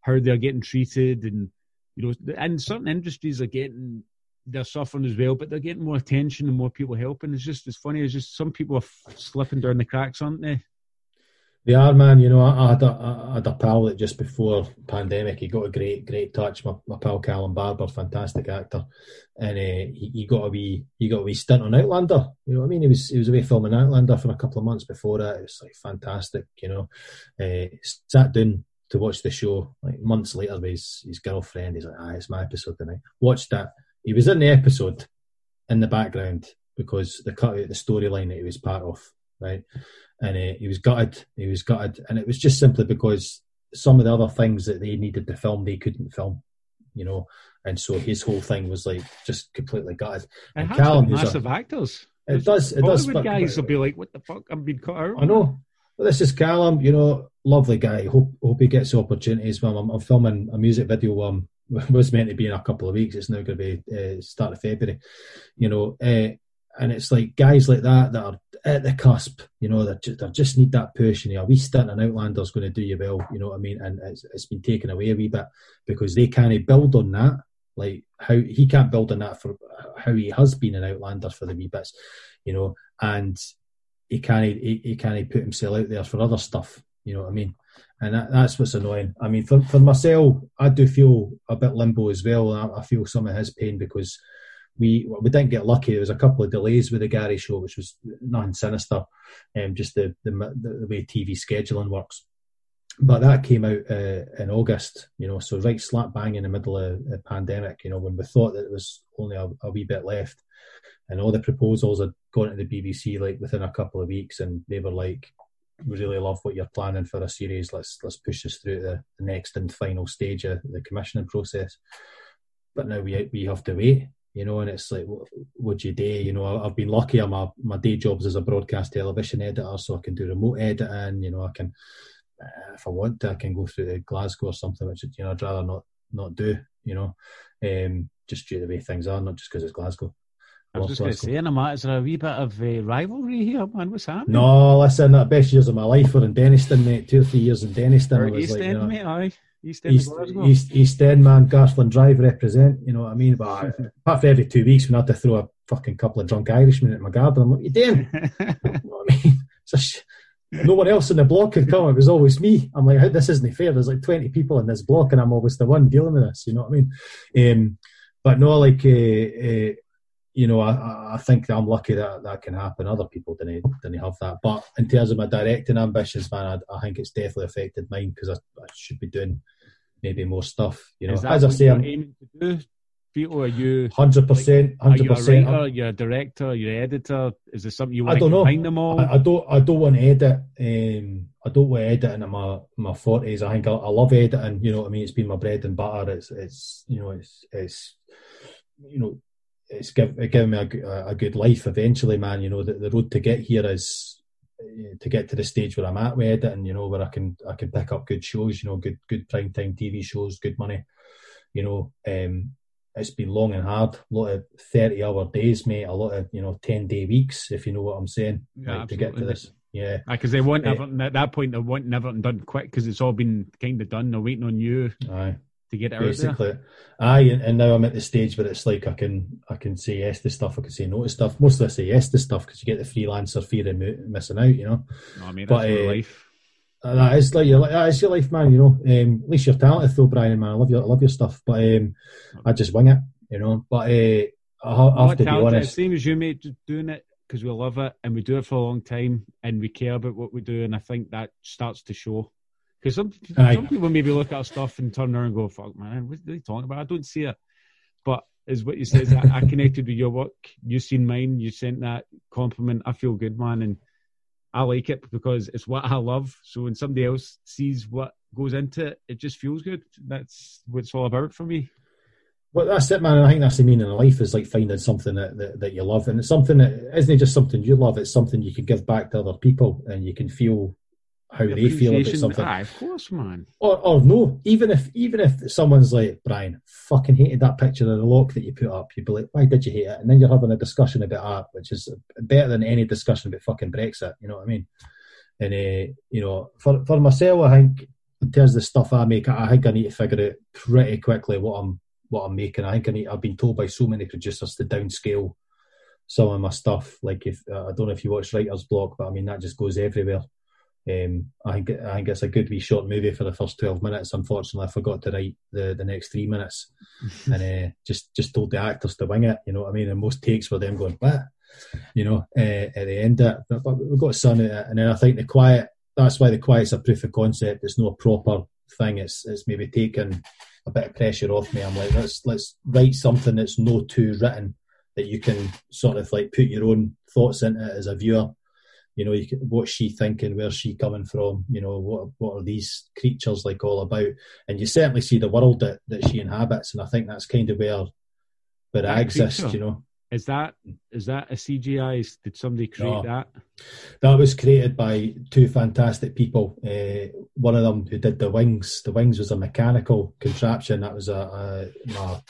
how they're getting treated, and you know, and certain industries are getting they're suffering as well, but they're getting more attention and more people helping. It's just as funny as just some people are slipping down the cracks, aren't they? They are, man. You know, I, I, had a, I had a pal that just before pandemic, he got a great, great touch. My, my pal Callum Barber, fantastic actor, and uh, he, he got a wee, he got a wee stint on Outlander. You know what I mean? He was, he was away filming Outlander for a couple of months before that. It was like fantastic. You know, uh, sat down to watch the show like months later with his, his girlfriend. He's like, ah, it's my episode tonight. Watched that. He was in the episode in the background because they cut out the storyline that he was part of, right? and uh, he was gutted. He was gutted, and it was just simply because some of the other things that they needed to film, they couldn't film, you know. And so his whole thing was like just completely gutted. It And Callum, who's a- massive actors. It does. It does. Hollywood but- guys but- will be like, "What the fuck? I'm being cut out." I know. But this is Callum, you know, lovely guy. Hope hope he gets opportunities. Well, I'm, I'm filming a music video. Um, was meant to be in a couple of weeks. It's now going to be uh, start of February. You know, uh, and it's like guys like that that are at the cusp. You know, that just, just need that push. And a wee stint in Outlander's going to do you well. You know what I mean? And it's, it's been taken away a wee bit because they can't build on that. Like how he can't build on that for how he has been an Outlander for the wee bits. You know, and he can't he, he can't put himself out there for other stuff. You know what I mean? And that, that's what's annoying. I mean, for for myself, I do feel a bit limbo as well. I, I feel some of his pain because we we didn't get lucky. There was a couple of delays with the Garry show, which was nothing sinister, um, just the the, the way TV scheduling works. But that came out uh, in August, you know, so right slap bang in the middle of the pandemic, you know, when we thought that it was only a, a wee bit left and all the proposals had gone to the BBC like within a couple of weeks, and they were like, "We really love what you're planning for a series. Let's let's push this through the, the next and final stage of the commissioning process." But now we we have to wait, you know, and it's like, what, do you do? You know, I've been lucky. I'm a, my day jobs as a broadcast television editor, so I can do remote editing. You know, I can, uh, if I want to, I can go through to Glasgow or something, which you know I'd rather not not do. You know, um, just due to the way things are, not just because it's Glasgow. I was just going to say, Matt, is there a wee bit of uh, rivalry here, man? What's happening? No, listen, the best years of my life were in Dennistoun, mate. Two or three years in Dennistoun. Or East like, End, you know, mate, aye. East End East, East, East End, man, Garthland Drive represent, you know what I mean? But I, apart from every two weeks when I had to throw a fucking couple of drunk Irishmen at my garden, I'm like, what you doing? You know what I mean? Sh- no one else in the block could come. It was always me. I'm like, this isn't fair. There's like 20 people in this block, and I'm always the one dealing with this. You know what I mean? Um, but no, like, uh, uh, you know, I- I, I think I'm lucky that that can happen. Other people didn't didn't have that. But in terms of my directing ambitions, man, I, I think it's definitely affected mine because I, I should be doing maybe more stuff. You know, as I say, you're I'm aiming to do, Vito? Are you, hundred percent, hundred you a percent. writer, you're a director, you're an editor? Is there something you want to don't know. combine them all? I, I don't. I don't want to edit. Um, I don't want to edit into my my forties. I think I, I love editing. You know what I mean? It's been my bread and butter. It's it's you know it's it's you know it's give, it given me a, a good life eventually, man. You know the, the road to get here is uh, to get to the stage where I'm at with editing. You know where I can I can pick up good shows. You know good good prime time TV shows, good money. You know. Um, it's been long and hard. A lot of thirty hour days, mate. A lot of you know ten day weeks, if you know what I'm saying. Yeah, like, to get to this, yeah. Because they want Eh. Everton, at that point, they want Everton done quick because it's all been kind of done. They're waiting on you Aye, to get it out there. basically. Aye, and, now I'm at the stage where it's like I can I can say yes to stuff, I can say no to stuff. Mostly I say yes to stuff because you get the freelancer fear of missing out, you know. No, I mean, But, that's your eh, life. That is like your that is your life, man. You know. Um, at least you're talented, though, Brian. Man, I love your I love your stuff, but um, I just wing it, you know. But uh, I I have to be honest. Same as you, mate, doing it because we love it and we do it for a long time and we care about what we do. And I think that starts to show. Because some, Aye. some people maybe look at stuff and turn around and go, fuck, man, what are they talking about? I don't see it. But is what you said, is I, I connected with your work. You seen mine. You sent that compliment. I feel good, man. And I like it because it's what I love. So when somebody else sees what goes into it, it just feels good. That's what it's all about for me. Well, that's it, man. I think that's the meaning of life is like finding something that, that, that you love. And it's something that isn't just something you love, it's something you can give back to other people and you can feel how they feel about something. Of course, man. Or, or no, even if even if someone's like, Brian, fucking hated that picture of the lock that you put up, you'd be like, why did you hate it? And then you're having a discussion about art, which is better than any discussion about fucking Brexit. You know what I mean? And uh, you know, for for myself, I think in terms of the stuff I make, I think I need to figure out pretty quickly what I'm what I'm making. I think I need. I've been told by so many producers to downscale some of my stuff. Like if uh, I don't know if you watch Writer's Block, but I mean that just goes everywhere. Um, I think I think it's a good wee short movie for the first twelve minutes. Unfortunately, I forgot to write the, the next three minutes, and uh, just just told the actors to wing it. You know what I mean? And most takes were them going, "What?" You know, uh, at the end of it. But, but we got sun out of it, and then I think the quiet. That's why the quiet's a proof of concept. It's not a proper thing. It's it's maybe taken a bit of pressure off me. I'm like, let's let's write something that's no too written that you can sort of like put your own thoughts into it as a viewer You know, you can, what's she thinking? Where's she coming from? You know, what what are these creatures like all about? And you certainly see the world that, that she inhabits, and I think that's kind of where where it exists. You know, is that is that a CGI? Did somebody create no. that? That was created by two fantastic people. Uh, one of them who did the wings. The wings was a mechanical contraption. That was a, a my,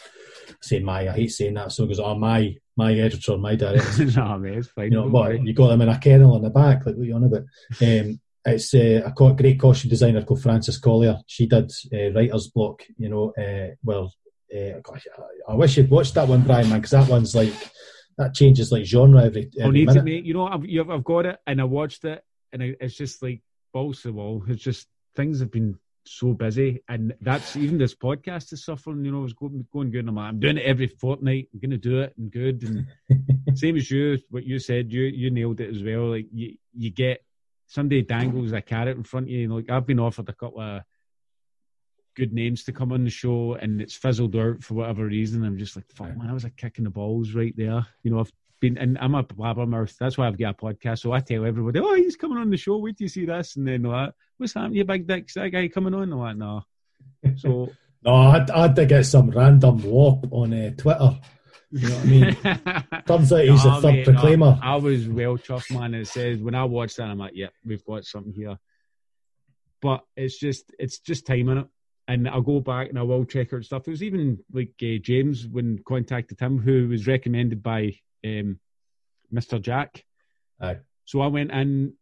say my. I hate saying that. So goes, oh my my editor, my director. no, mate, it's fine. You know? You got them in a kennel in the back. Like what you on about? Um, it's uh, a great costume designer called Frances Collier. She did uh, writer's block. You know, uh, well, uh, gosh, I wish you'd watched that one, Brian, man, because that one's like that changes like genre every. every oh, I need minute. to make you know I've I've got it and I watched it and it's just like balls to the wall. It's just things have been so busy and that's even this podcast is suffering. You know, it's going going good. And I'm like, I'm doing it every fortnight. I'm going to do it and good. And same as you, what you said, you you nailed it as well. Like you you get somebody dangles a carrot in front of you. Like I've been offered a couple of good names to come on the show and it's fizzled out for whatever reason. I'm just like, fuck man, I was like kicking the balls right there. You know, I've been and I'm a blabbermouth. That's why I've got a podcast. So I tell everybody, oh, he's coming on the show. Wait till you see this. And then like, what's happening? You big dick? Is that guy coming on? I'm like, no. So no, I had, I had to get some random wop on uh, Twitter. You know what I mean? Turns out he's no, a third mate, proclaimer. No, I was well chuffed, man. It says when I watched that, I'm like, yeah, we've got something here. But it's just, it's just timing it and I'll go back and I will check out stuff. It was even like uh, James when contacted him, who was recommended by um, Mr. Jack. Aye. So I went in,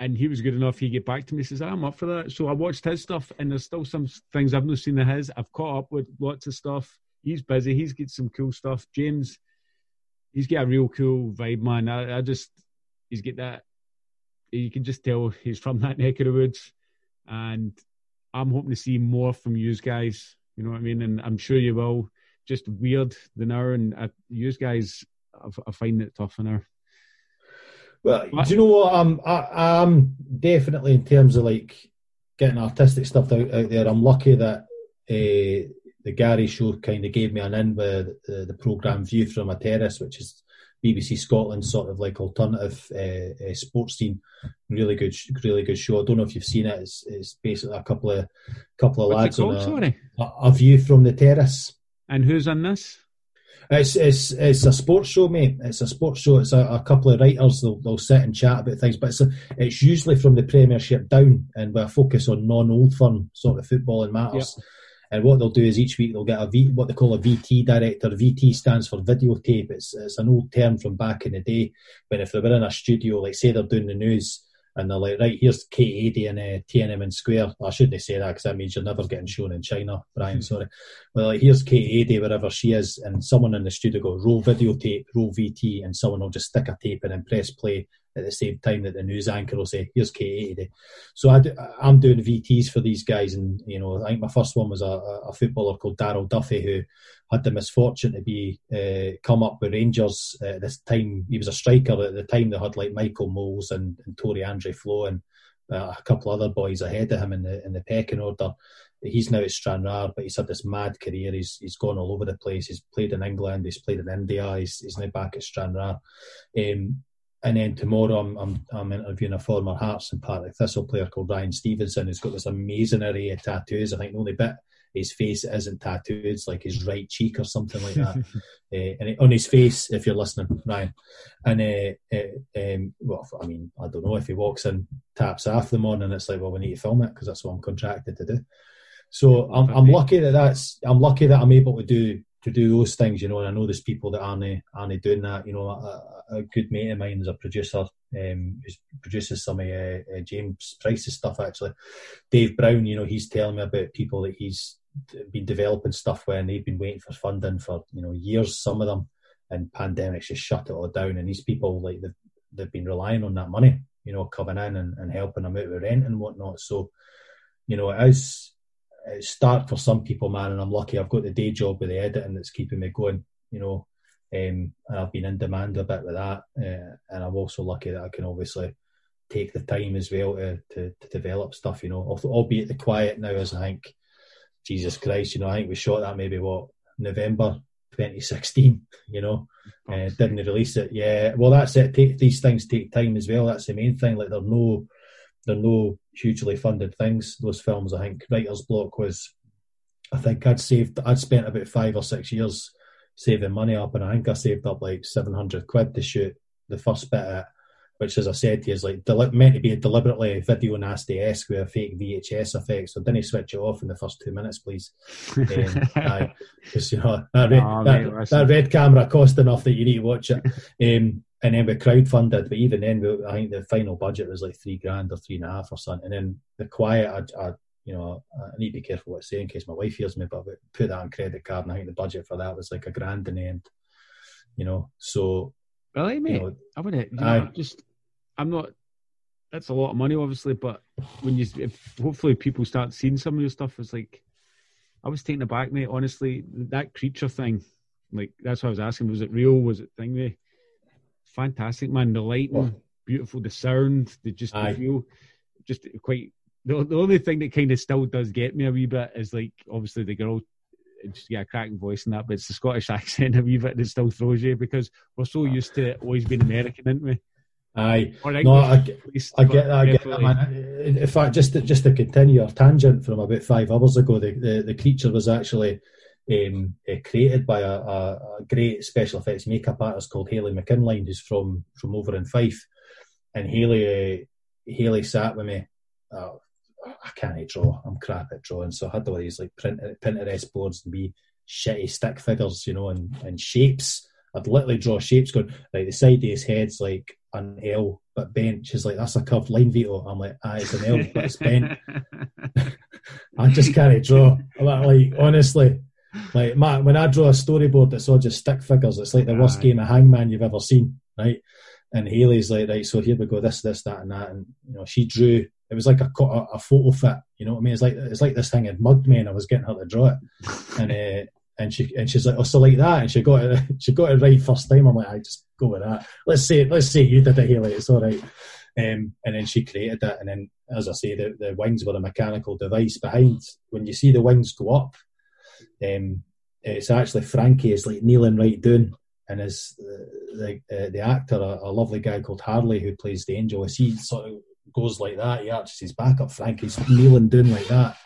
and he was good enough. He get back to me, says, "I'm up for that." So I watched his stuff, and there's still some things I've not seen of his. I've caught up with lots of stuff. He's busy. He's got some cool stuff. James, he's got a real cool vibe, man. I, I just, he's got that. You can just tell he's from that neck of the woods, and I'm hoping to see more from you guys. You know what I mean? And I'm sure you will. Just weird the now, and uh, you guys, I, I find it tough now. Well, but, do you know what? I'm I, am definitely in terms of like getting artistic stuff out, out there. I'm lucky that uh, the Garry show kind of gave me an in with the, the program View from a Terrace, which is BBC Scotland sort of like alternative uh, uh, sports team. Really good, really good show. I don't know if you've seen it. It's, it's basically a couple of couple of What's lads called, on a, a, a, view from the terrace. And who's in this? It's it's it's a sports show, mate. It's a sports show. It's a, a couple of writers. They'll, they'll sit and chat about things, but it's it's usually from the Premiership down, and a focus on non-old firm sort of football and matters. Yep. And what they'll do is each week they'll get a v, what they call a VT director. VT stands for videotape. It's it's an old term from back in the day when if they were in a studio, like say they're doing the news and they're like, right, here's Kate Adie in uh, Tiananmen Square. I shouldn't say that because that means you're never getting shown in China, Brian. Sorry. Well, like, here's Kate Adie wherever she is, and someone in the studio go roll videotape, roll VT, and someone will just stick a tape in and press play, at the same time that the news anchor will say, "Here's Kate Adie." So I am doing VTs for these guys, and you know, I think my first one was a, a footballer called Darryl Duffy who had the misfortune to be uh, come up with Rangers at this time. He was a striker at the time. They had like Michael Mols and, and Tore Andre Flo and uh, a couple other boys ahead of him in the in the pecking order. He's now at Stranraer, but he's had this mad career. He's he's gone all over the place. He's played in England. He's played in India. He's, he's now back at Stranraer. Um, and then tomorrow I'm, I'm, I'm interviewing a former Hearts and Partick Thistle player called Ryan Stevenson who's got this amazing array of tattoos. I think the only bit his face isn't tattooed, it's like his right cheek or something like that. uh, and on his face, if you're listening, Ryan. And uh, uh, um, well, I mean, I don't know if he walks in, taps half the morning, it's like, well, we need to film it because that's what I'm contracted to do. So I'm, I'm lucky that that's I'm lucky that I'm able to do to do those things, you know. And I know there's people that aren't aren't doing that. You know, a, a good mate of mine is a producer um, who produces some of uh, uh, James Price's stuff. Actually, Dave Brown, you know, he's telling me about people that he's been developing stuff and they've been waiting for funding for you know years. Some of them, and pandemics just shut it all down. And these people, like they've they've been relying on that money, you know, coming in and, and helping them out with rent and whatnot. So, you know, it is it's start for some people, man, and I'm lucky. I've got the day job with the editing that's keeping me going. You know, um, and I've been in demand a bit with that, uh, and I'm also lucky that I can obviously take the time as well to, to, to develop stuff. You know, albeit the quiet now is I think, Jesus Christ, you know, I think we shot that maybe what November 2016. You know, uh, didn't release it. Yeah, well, that's it. Take, these things take time as well. That's the main thing. Like they're no, they're no hugely funded things. Those films, I think, Writer's Block was. I think I'd saved. I'd spent about five or six years saving money up, and I think I saved up like seven hundred quid to shoot the first bit of which, as I said is like deli- meant to be deliberately video nasty esque with a fake VHS effect. So didn't switch it off in the first two minutes, please. Because um, you know that red, oh, that, mate, that, red camera cost enough that you need to watch it. Um, and then we crowdfunded, but even then, we, I think the final budget was like three grand or three and a half or something. And then the quiet, I, I you know, I need to be careful what I say in case my wife hears me, but I put that on credit card, and I think the budget for that was like a grand in the end. You know, so Really, mate? You know, I wouldn't. I, just I'm not. That's a lot of money, obviously, but when you, if hopefully people start seeing some of your stuff, it's like I was taken aback, mate. Honestly, that creature thing, like that's what I was asking. Was it real? Was it thingy? Fantastic, man. The lighting, beautiful. The sound, the just the feel, just quite. The, the only thing that kind of still does get me a wee bit is like obviously the girl just a cracking voice and that, but it's the Scottish accent a wee bit that still throws you because we're so used to always being American, aren't we? Aye, no, I, I get that. I get that, man. In fact, just to, just to continue our tangent from about five hours ago, the the, the creature was actually um, uh, created by a, a, a, great special effects makeup artist called Haley McKinline, who's from from over in Fife. And Haley uh, Haley sat with me. Uh, I can't draw. I'm crap at drawing, so I had all these like Pinterest boards and be shitty stick figures, you know, and, and shapes. I'd literally draw shapes going like the side of his head's like an L but bent. She's like, that's a curved line Vito. I'm like, ah, it's an L but it's bent. I just can't draw. I'm Like honestly, like my, when I draw a storyboard that's all just stick figures, it's like the worst game of hangman you've ever seen, right? And Haley's like, right, so here we go, this, this, that, and that, and you know, she drew. It was like a, a, a photo fit, you know what I mean? It's like it's like this thing had mugged me, and I was getting her to draw it, and uh, and she and she's like, oh, so like that, and she got it, she got it right first time. I'm like, I just go with that. Let's say, let's say you did it, Haley. It's all right. Um, and then she created it, and then, as I say, the, the wings were a mechanical device behind. When you see the wings go up, um, it's actually Frankie is like kneeling right down, and as the the, uh, the actor, a, a, lovely guy called Harley who plays the angel, as he sort of goes like that, he arches his back up. Frankie's kneeling down like that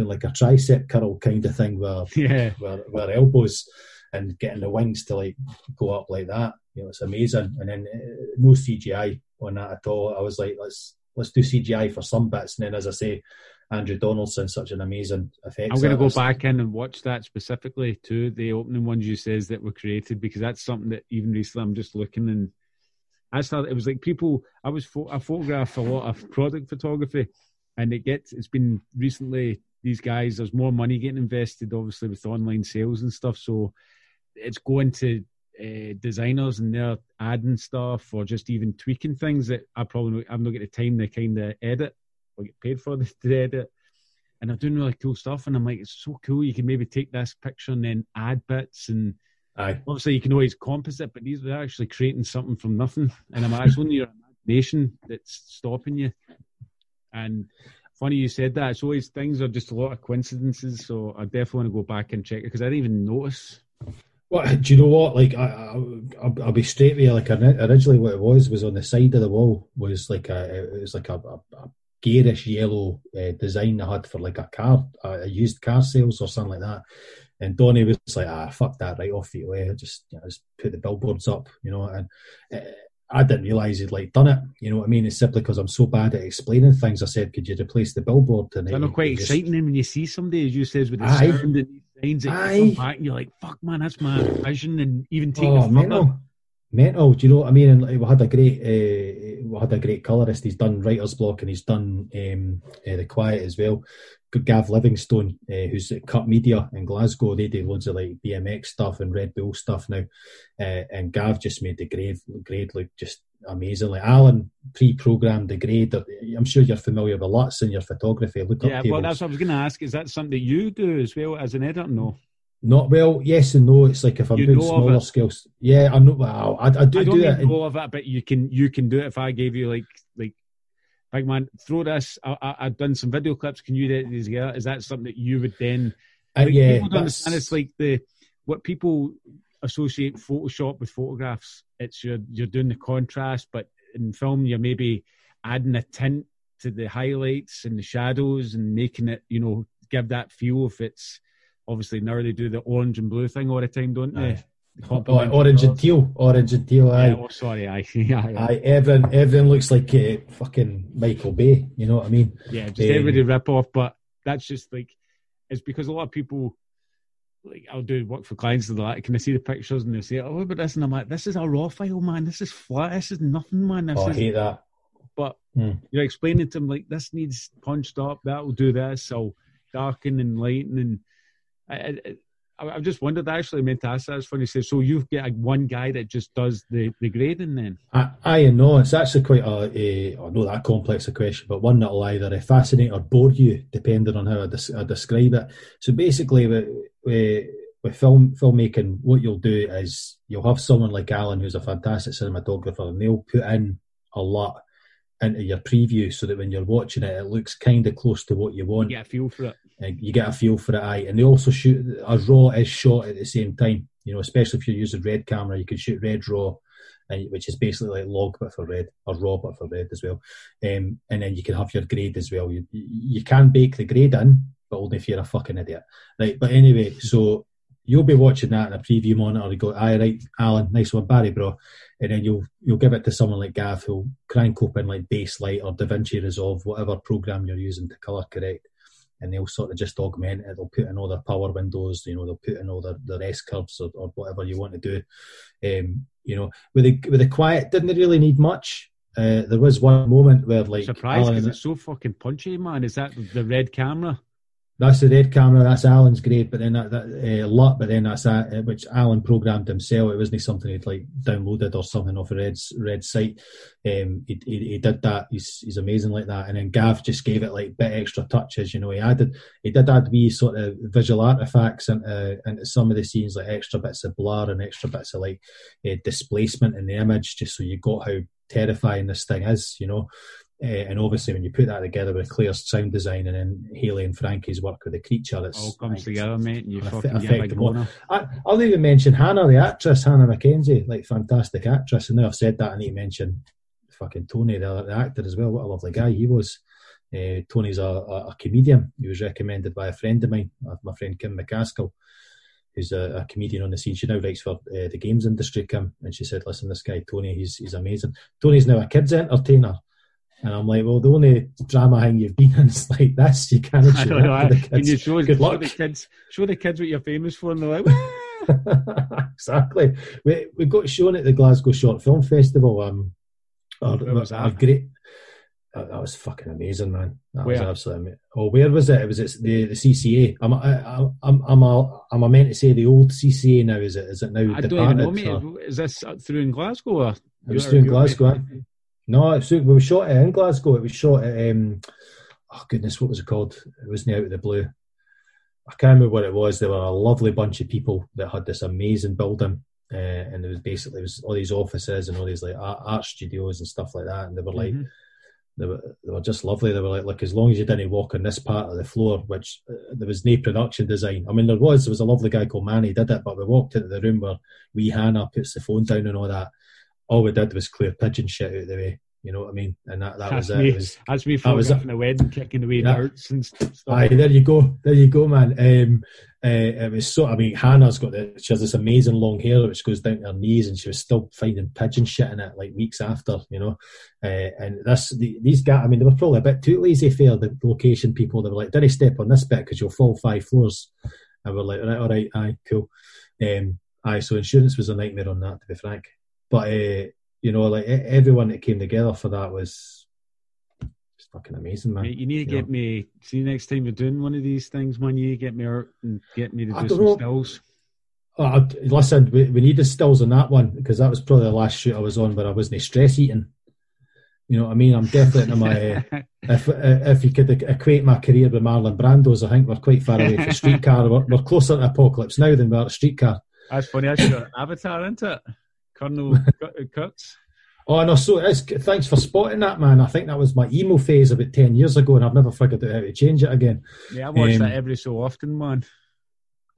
doing like a tricep curl kind of thing where, yeah. where, where elbows and getting the wings to like go up like that. You know, it's amazing. And then uh, no CGI on that at all. I was like, let's let's do CGI for some bits. And then, as I say, Andrew Donaldson, such an amazing effect. I'm going to go back in and watch that specifically too. The opening ones you says that were created because that's something that even recently I'm just looking and I started. It was like people. I was I photograph a lot of product photography, and it gets. It's been recently these guys, there's more money getting invested, obviously, with online sales and stuff. So it's going to uh, designers and they're adding stuff or just even tweaking things that I probably I'm not getting the time to kind of edit get paid for this to edit. And they're doing really cool stuff, and I'm like, it's so cool. You can maybe take this picture and then add bits, and Aye. obviously you can always composite, but these are actually creating something from nothing. And I'm actually your imagination that's stopping you. And funny you said that. It's always things are just a lot of coincidences. So I definitely want to go back and check it because I didn't even notice. Well, do you know what? Like, I, I, will be straight with you. Like, originally, what it was was on the side of the wall was like a, it was like a, a, a garish yellow uh, design I had for like a car, a used car sales or something like that. And Donny was like, ah, fuck that, right off the way. Just, you know, just put the billboards up, you know. And uh, I didn't realise he'd like done it. You know what I mean? It's simply because I'm so bad at explaining things. I said, "Could you replace the billboard?" And it's not quite just... exciting when you see somebody, as you says, with the Aye. sound and signs it come back, and you're like, "Fuck, man, that's my vision." And even take oh, mental, mental. Do you know what I mean? And we had a great, uh, we had a great colorist. He's done writer's block and he's done um, uh, the quiet as well. Good Gav Livingstone, uh, who's at Cut Media in Glasgow, they do loads of like BMX stuff and Red Bull stuff now. Uh, and Gav just made the grade, grade look just amazingly. Like Alan pre-programmed the grade. I'm sure you're familiar with LUTs in your photography. Look yeah, well, that's what I was going to ask. Is that something that you do as well as an editor? No. Not well, yes and no. It's like if I'm you doing smaller skills, yeah, I know. Well, I, I do I do it. Know of it, but you can you can do it if I gave you like like big man, throw this. I, have done some video clips. Can you do these together? Is that something that you would then? Uh, yeah, understand. It's like the what people associate Photoshop with photographs. It's you're you're doing the contrast, but in film you're maybe adding a tint to the highlights and the shadows and making it, you know, give that feel. If it's obviously now they do the orange and blue thing all the time, don't they? Aye. Orange and teal, orange and teal. Aye. Yeah, oh, sorry, aye. yeah, yeah. aye. Everyone, everyone looks like uh, fucking Michael Bay. You know what I mean? Yeah, just um, everybody rip off. But that's just like it's because a lot of people like I'll do work for clients and like, can I see the pictures and they say, oh, but this and I'm like, this is a raw file, man. This is flat. This is nothing, man. This oh, is... I hate that. But hmm. you're explaining to them like this needs punched up. That will do this. So darken and lighten and I, I, I, just wondered. actually, I meant to ask that. It's funny. Say, so you've got one guy that just does the, the grading then? I, I know it's actually quite a, a oh, that complex a question, but one that will either fascinate or bore you, depending on how I, I describe it. So basically, with, with, with film filmmaking, what you'll do is you'll have someone like Alan, who's a fantastic cinematographer, and they'll put in a lot into your preview so that when you're watching it, it looks kind of close to what you want. A feel for it. You get a feel for it. And they also shoot a raw is shot at the same time. You know, especially if you're using red camera, you can shoot red raw, which is basically like log but for red or raw but for red as well. Um, and then you can have your grade as well. You you can bake the grade in, but only if you're a fucking idiot, right? But anyway, so you'll be watching that in a preview monitor. You go, aye, right, Alan, nice one, Barry, bro. And then you'll you'll give it to someone like Gav who'll crank open like Baselight or DaVinci Resolve, whatever program you're using to color correct. And they'll sort of just augment it. They'll put in all their power windows, you know, they'll put in all their, their S curves or, or whatever you want to do. Um, you know, with the with the quiet, didn't they really need much. Uh, there was one moment where like surprised because it's so fucking punchy, man. Is that the red camera? That's the red camera. That's Alan's grade, but then that, that uh, LUT, but then that's that uh, which Alan programmed himself. It wasn't something he'd like downloaded or something off a red red site. Um, he, he, he did that. He's he's amazing like that. And then Gav just gave it like a bit extra touches. You know, he added he did add wee sort of visual artifacts into into some of the scenes, like extra bits of blur and extra bits of like uh, displacement in the image, just so you got how terrifying this thing is. You know. Uh, and obviously, when you put that together with clear sound design and then Haley and Frankie's work with the creature, it's all comes together, mate. And you fucking get I, will even mention Hannah, the actress, Hannah Mackenzie, like fantastic actress. And now I've said that, I need to mention fucking Tony, the, the actor as well. What a lovely guy he was. Uh, Tony's a, a, a, comedian. He was recommended by a friend of mine, uh, my friend Kim McCaskill, who's a, a comedian on the scene. She now writes for uh, the games industry, Kim, and she said, "Listen, this guy Tony, he's he's amazing. Tony's now a kids entertainer." And I'm like, well, the only drama thing you've been in is like this. You can't show it know, the kids. Can you show, Good show luck. the kids? Show the kids what you're famous for, and they're like, exactly. We we got shown at the Glasgow Short Film Festival. Um, or, was that? great. That, that, was fucking amazing, man. That where? was absolutely amazing. Oh, where was it? It was the the CCA. I'm I, I'm I'm a, I'm a meant to say the old CCA now. Is it is it now? I don't even know, mate. Or? Is this through in Glasgow? Or it was through in Glasgow. No, it was, we were shot in Glasgow. It was shot at, um, oh goodness, what was it called? It wasn't out of the blue. I can't remember what it was. There were a lovely bunch of people that had this amazing building, uh, and it was basically it was all these offices and all these like art, art studios and stuff like that. And they were like, mm-hmm. they were they were just lovely. They were like, like as long as you didn't walk on this part of the floor, which uh, there was no production design. I mean, there was there was a lovely guy called Manny did it, but we walked into the room where wee Hannah puts the phone down and all that all we did was clear pigeon shit out of the way. You know what I mean? And that, that was it. Me, it was, that's me photographing the wedding, kicking away yeah. darts and stuff. Aye, there you go. There you go, man. Um, uh, it was so. I mean, Hannah's got the, she has this amazing long hair which goes down to her knees, and she was still finding pigeon shit in it like weeks after, you know. Uh, and this, the, these guys, I mean, they were probably a bit too lazy for the location people. They were like, "Did he step on this bit because you'll fall five floors?" And we're like, "All right, all right, aye, cool." Um, aye, so insurance was a nightmare on that, to be frank. But uh, you know, like everyone that came together for that was just fucking amazing, man. You need to you get know? me. See, next time you're doing one of these things, man, you get me out and get me to do some know. stills. Oh, listen, we, we needed stills on that one because that was probably the last shoot I was on where I wasn't stress eating. You know what I mean? I'm definitely in my. Uh, if if you could equate my career with Marlon Brando's, I think we're quite far away from Streetcar. We're, we're closer to Apocalypse now than we are to Streetcar. That's funny. That's your avatar, isn't it? Colonel Kurtz. Oh no! So thanks for spotting that, man. I think that was my emo phase about ten years ago, and I've never figured out how to change it again. Yeah, I watch um, that every so often, man.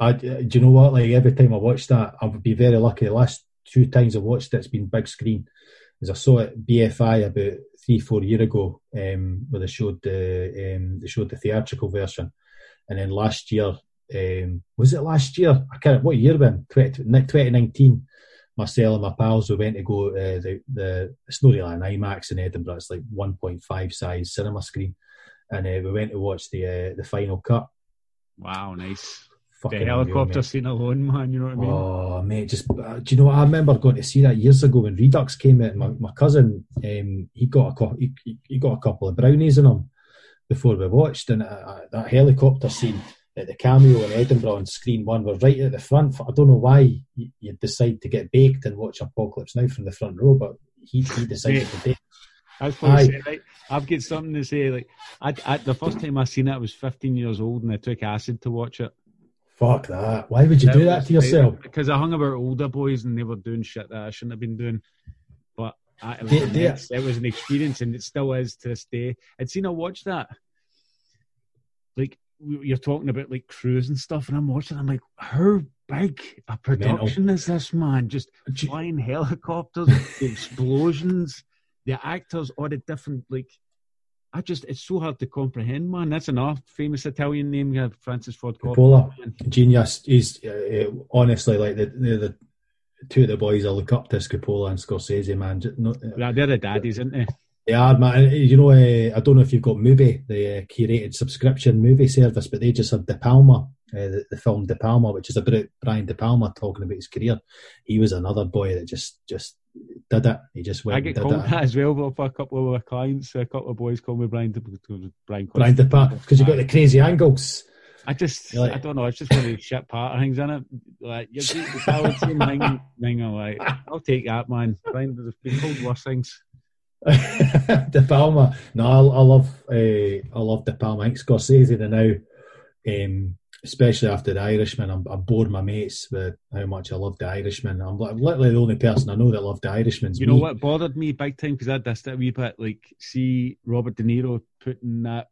I, do you know what? Like every time I watch that, I would be very lucky. The last two times I watched it, it's been big screen. As I saw it BFI about three, four year ago, um, where they showed the um, they showed the theatrical version, and then last year, um, was it last year? I can't. What year then? 2019. Marcel and my pals we went to go uh, the the it's not really an IMAX in Edinburgh. It's like 1.5 size cinema screen, and uh, we went to watch the uh, the final cut. Wow, nice the helicopter unreal, scene alone, man. You know what I mean? Oh, mate, just uh, do you know? I remember going to see that years ago when Redux came out. My, my cousin, um, he got a he, he got a couple of brownies in him before we watched, and uh, uh, that helicopter scene at the cameo in Edinburgh on screen one were right at the front. I don't know why you, decide to get baked and watch Apocalypse Now from the front row, but he, he decided to bake. I was going to say, like, I've got something to say. Like, I, I, the first time I seen it, I was 15 years old, and I took acid to watch it. Fuck that. Why would you that do that to yourself? Because I hung about older boys and they were doing shit that I shouldn't have been doing. But I, it, was yeah, it, was an experience and it still is to this day. I'd seen I watched that. Like, you're talking about like crews and stuff, and I'm watching, I'm like, how big a production Mental. is this, man? Just flying helicopters, explosions, the actors, all the different, like, I just it's so hard to comprehend, man. That's enough. Famous Italian name, Francis Ford Coppola. Genius. He's uh, honestly like the, the, the two of the boys I look up to, Coppola and Scorsese, man. No, yeah, they're the daddies, aren't they? They are, man. You know, uh, I don't know if you've got Mubi, the uh, curated subscription movie service, but they just had De Palma, uh, the, the, film De Palma, which is about Brian De Palma talking about his career. He was another boy that just just did it. He just went. I get called that as well for a couple of our clients. A couple of boys call me Brian. De, Brian, Brian De Palma because you've got the crazy angles. I just, like, I don't know. It's just one of these shit patterns in it. Like you're the power team thing, thing. I'm like, I'll take that, man. Brian, there's been called worse things. De Palma. No, I, I love, uh, I love De Palma. I think Scorsese and now. Um, especially after the Irishman, I'm, I'm bored my mates with how much I love the Irishman. I'm literally the only person I know that loved the Irishman. You know what bothered me big time because I dissed it a wee bit. Like, see Robert De Niro putting that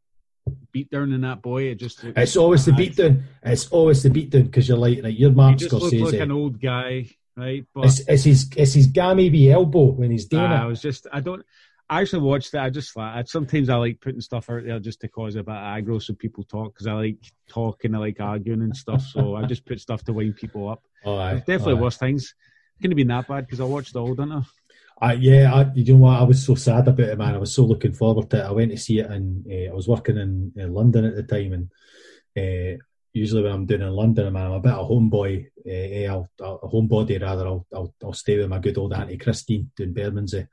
beat down in that boy. It just it's always the beat down. It's always the beat down because you're like, like you're Mark he just Scorsese. like an old guy, right? But it's, it's his it's his gammy be elbow when he's doing it. I was just I don't. I actually watched it. I just like sometimes I like putting stuff out there just to cause a bit of aggro so people talk because I like talking, I like arguing and stuff. So I just put stuff to wind people up. Oh, definitely oh, worse things. It couldn't have been that bad because I watched all, didn't I? I, yeah, I, you know what? I was so sad about it, man. I was so looking forward to it. I went to see it, and uh, I was working in, in, London at the time. And uh, usually, when I'm doing in London, man, I'm a bit of a homeboy. Uh, I'll, I'll, a homebody rather. I'll, I'll, I'll stay with my good old auntie Christine doing Bermondsey.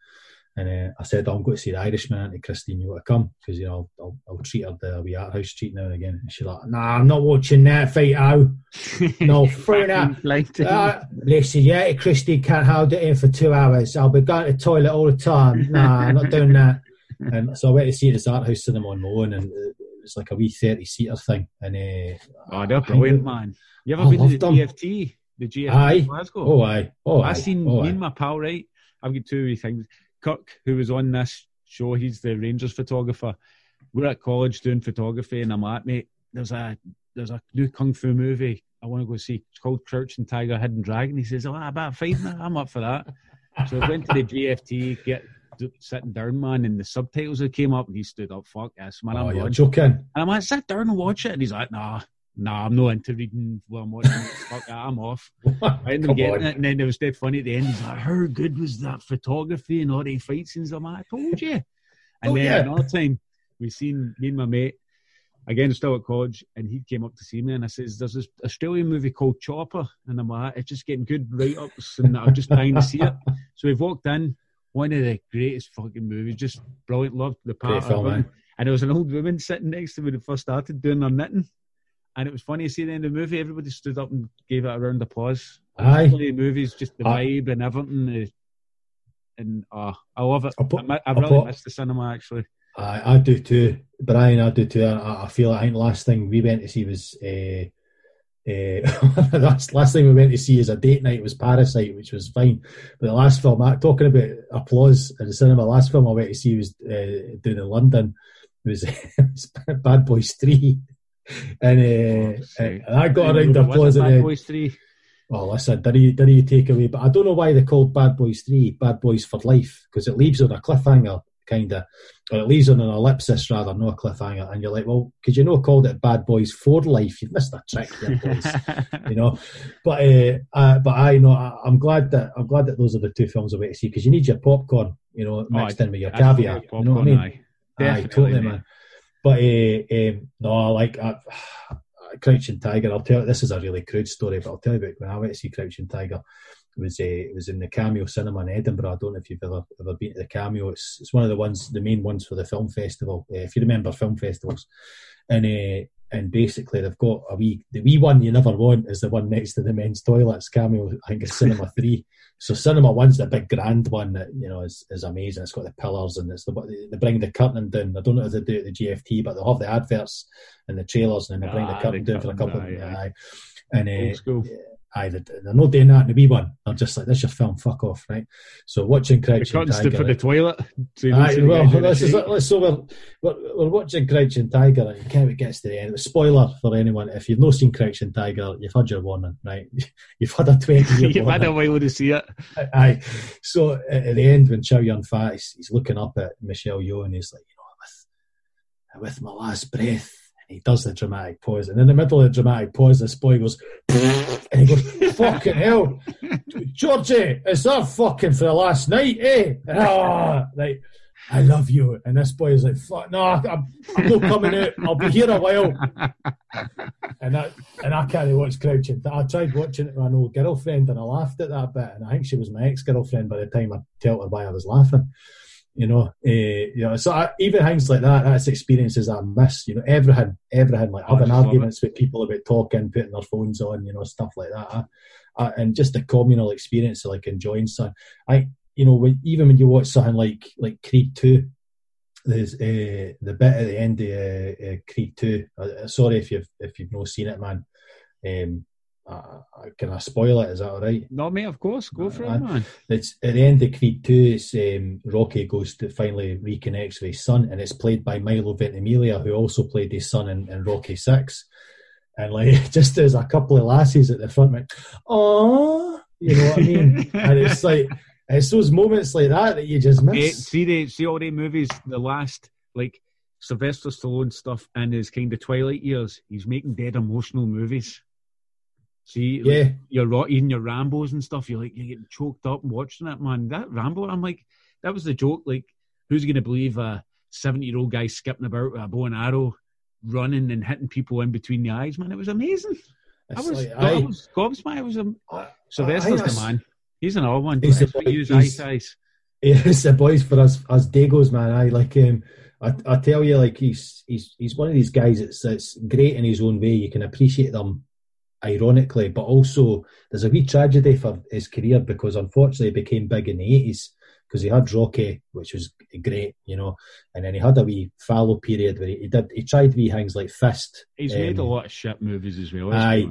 And uh, I said, I'm going to see the Irishman, Auntie Christine, you want to come? Because, you know, I'll, I'll, I'll, treat her the wee art house treat now and again. And she's like, nah, I'm not watching that fight out. no, through that. Uh, listen, yeah, Christine can't hold it in for two hours. I'll be going to the toilet all the time. Nah, I'm not doing that. And so I went to see this art house cinema on my own, and it was like a wee 30 seater thing. And uh, Oh, they're brilliant, man. You ever been to the them. GFT? The GFT aye. Glasgow? Oh, aye. Oh, I seen oh, me aye. and my pal, right? I've got two things. Kirk, who was on this show, he's the Rangers photographer. We're at college doing photography, and I'm like, mate, there's a there's a new kung fu movie I want to go see. It's called Crouching Tiger, Hidden Dragon. He says, "Oh, I better find that. I'm up for that." so I went to the GFT, get sitting down, man, and the subtitles that came up, and he stood up. Fuck yes, man. Oh, I'm oh, you're joking. And I'm like, sit down and watch it, and he's like, Nah, nah, I'm not into reading what I'm watching. Fuck that, I'm off. I ended up getting it, and then it was dead funny at the end. He's like, How good was that photography and all the fight scenes? I'm like, I told you. And oh, then yeah. another time, we seen me and my mate, again, still at college, and he came up to see me, and I says, There's this Australian movie called Chopper. And I'm like, It's just getting good write ups, and I'm just dying to see it. So we've walked in, one of the greatest fucking movies, just brilliant. Loved the part. Film, and there was an old woman sitting next to me when it first started doing her knitting. And it was funny to see the end of the movie. Everybody stood up and gave it a round of applause. Aye. The movie's just the vibe and everything. Uh, and uh, I love it. Put, I, I really miss the cinema actually. I, I do too, Brian. I do too. I, I feel. I think last thing we went to see was uh, uh, last last thing we went to see as a date night was Parasite, which was fine. But the last film, I, talking about applause in the cinema, last film I went to see was uh, doing in London. It was, Bad Boys Three. and, uh, and I got around the applause in the Bad Boys 3. Oh, listen, did he, did take away? But I don't know why they called Bad Boys 3 Bad Boys for Life, because it leaves on a cliffhanger, kind of, or it leaves on an ellipsis rather, not a cliffhanger. And you're like, well, could you not called it Bad Boys for Life? You've missed a trick here, boys. you know. But uh, uh, but I know I, am glad that I'm glad that those are the two films I wait to see because you need your popcorn, you know, mixed oh, in with your caviar. Popcorn, you know what I mean? Aye, aye totally, man. But uh, um, no, like. I, Crouching Tiger. I'll tell you, this is a really crude story, but I'll tell you about when I went to see Crouching Tiger. It was uh, it was in the Cameo Cinema in Edinburgh. I don't know if you've ever ever been to the Cameo. It's it's one of the ones, the main ones for the film festival. Uh, if you remember film festivals, and uh, and basically they've got a wee the wee one you never want is the one next to the men's toilets. Cameo, I think it's Cinema Three. So Cinema One's the big grand one that you know is, is amazing. It's got the pillars and it's the they bring the curtain down. I don't know if they do it at the GFT, but they'll have the adverts and the trailers and then they bring ah, the curtain down for a couple. Aye, of, aye. And uh, aye, they're not doing that in the wee one. They're just like, this your film, fuck off, right? So watching Crouching Tiger. for the toilet. So aye, well, this is, so we're, we're, we're, watching Crouching Tiger and kind of gets to the end. Spoiler for anyone, if you've not seen Crouching Tiger, you've had your warning, right? you've had a 20 year You've had a while to see it. Aye. So at the end, when Chow Yun Fat, he's, he's looking up at Michelle Yeoh and he's like, you know, with, with my last breath, he does the dramatic pause, and in the middle of the dramatic pause, this boy goes, and he goes, "Fucking hell, Georgie, it's that fucking for the last night, eh?" Ah, like, I love you, and this boy is like, "Fuck, no, I'm, I'm not coming out. I'll be here a while." and I and I can't watch Crouching. I tried watching it with an old girlfriend, and I laughed at that bit, and I think she was my ex girlfriend by the time I told her why I was laughing you know, uh, you know, so I, even things like that, that's experiences I miss, you know, everything, everything, like having arguments with people about talking, putting their phones on, you know, stuff like that. I, I, and just the communal experience of like enjoying something. I, you know, when, even when you watch something like, like Creed 2, there's uh, the bit at the end of uh, Creed 2. sorry if you've, if you've not seen it, man. Um, uh, can I spoil it? Is that all right? No, mate. Of course, go for uh, it, man. It's at the end of Creed Two. It's um, Rocky goes to finally reconnects with his son, and it's played by Milo Ventimiglia, who also played his son in, in Rocky Six. And like, just there's a couple of lasses at the front, like, oh, you know what I mean? and it's like it's those moments like that that you just miss. see the see all the movies, the last like Sylvester Stallone stuff in his kind of twilight years. He's making dead emotional movies. See, yeah, like, you're eating your Rambos and stuff. You're like you're getting choked up watching that man. That Rambo, I'm like, that was the joke. Like, who's going to believe a 70 year old guy skipping about with a bow and arrow, running and hitting people in between the eyes? Man, it was amazing. I was, like, I, I was gobsmacked. I was a Sylvester's the man. He's an old one. He's the use he's, eyes. He's the boys for us as Dagos, man. I like him. I, I tell you, like he's he's he's one of these guys that's that's great in his own way. You can appreciate them ironically, but also there's a wee tragedy for his career because unfortunately he became big in the 80s because he had Rocky, which was great, you know, and then he had a wee fallow period where he, did he tried wee things like Fist. He's um, made a lot of shit movies as well. Aye,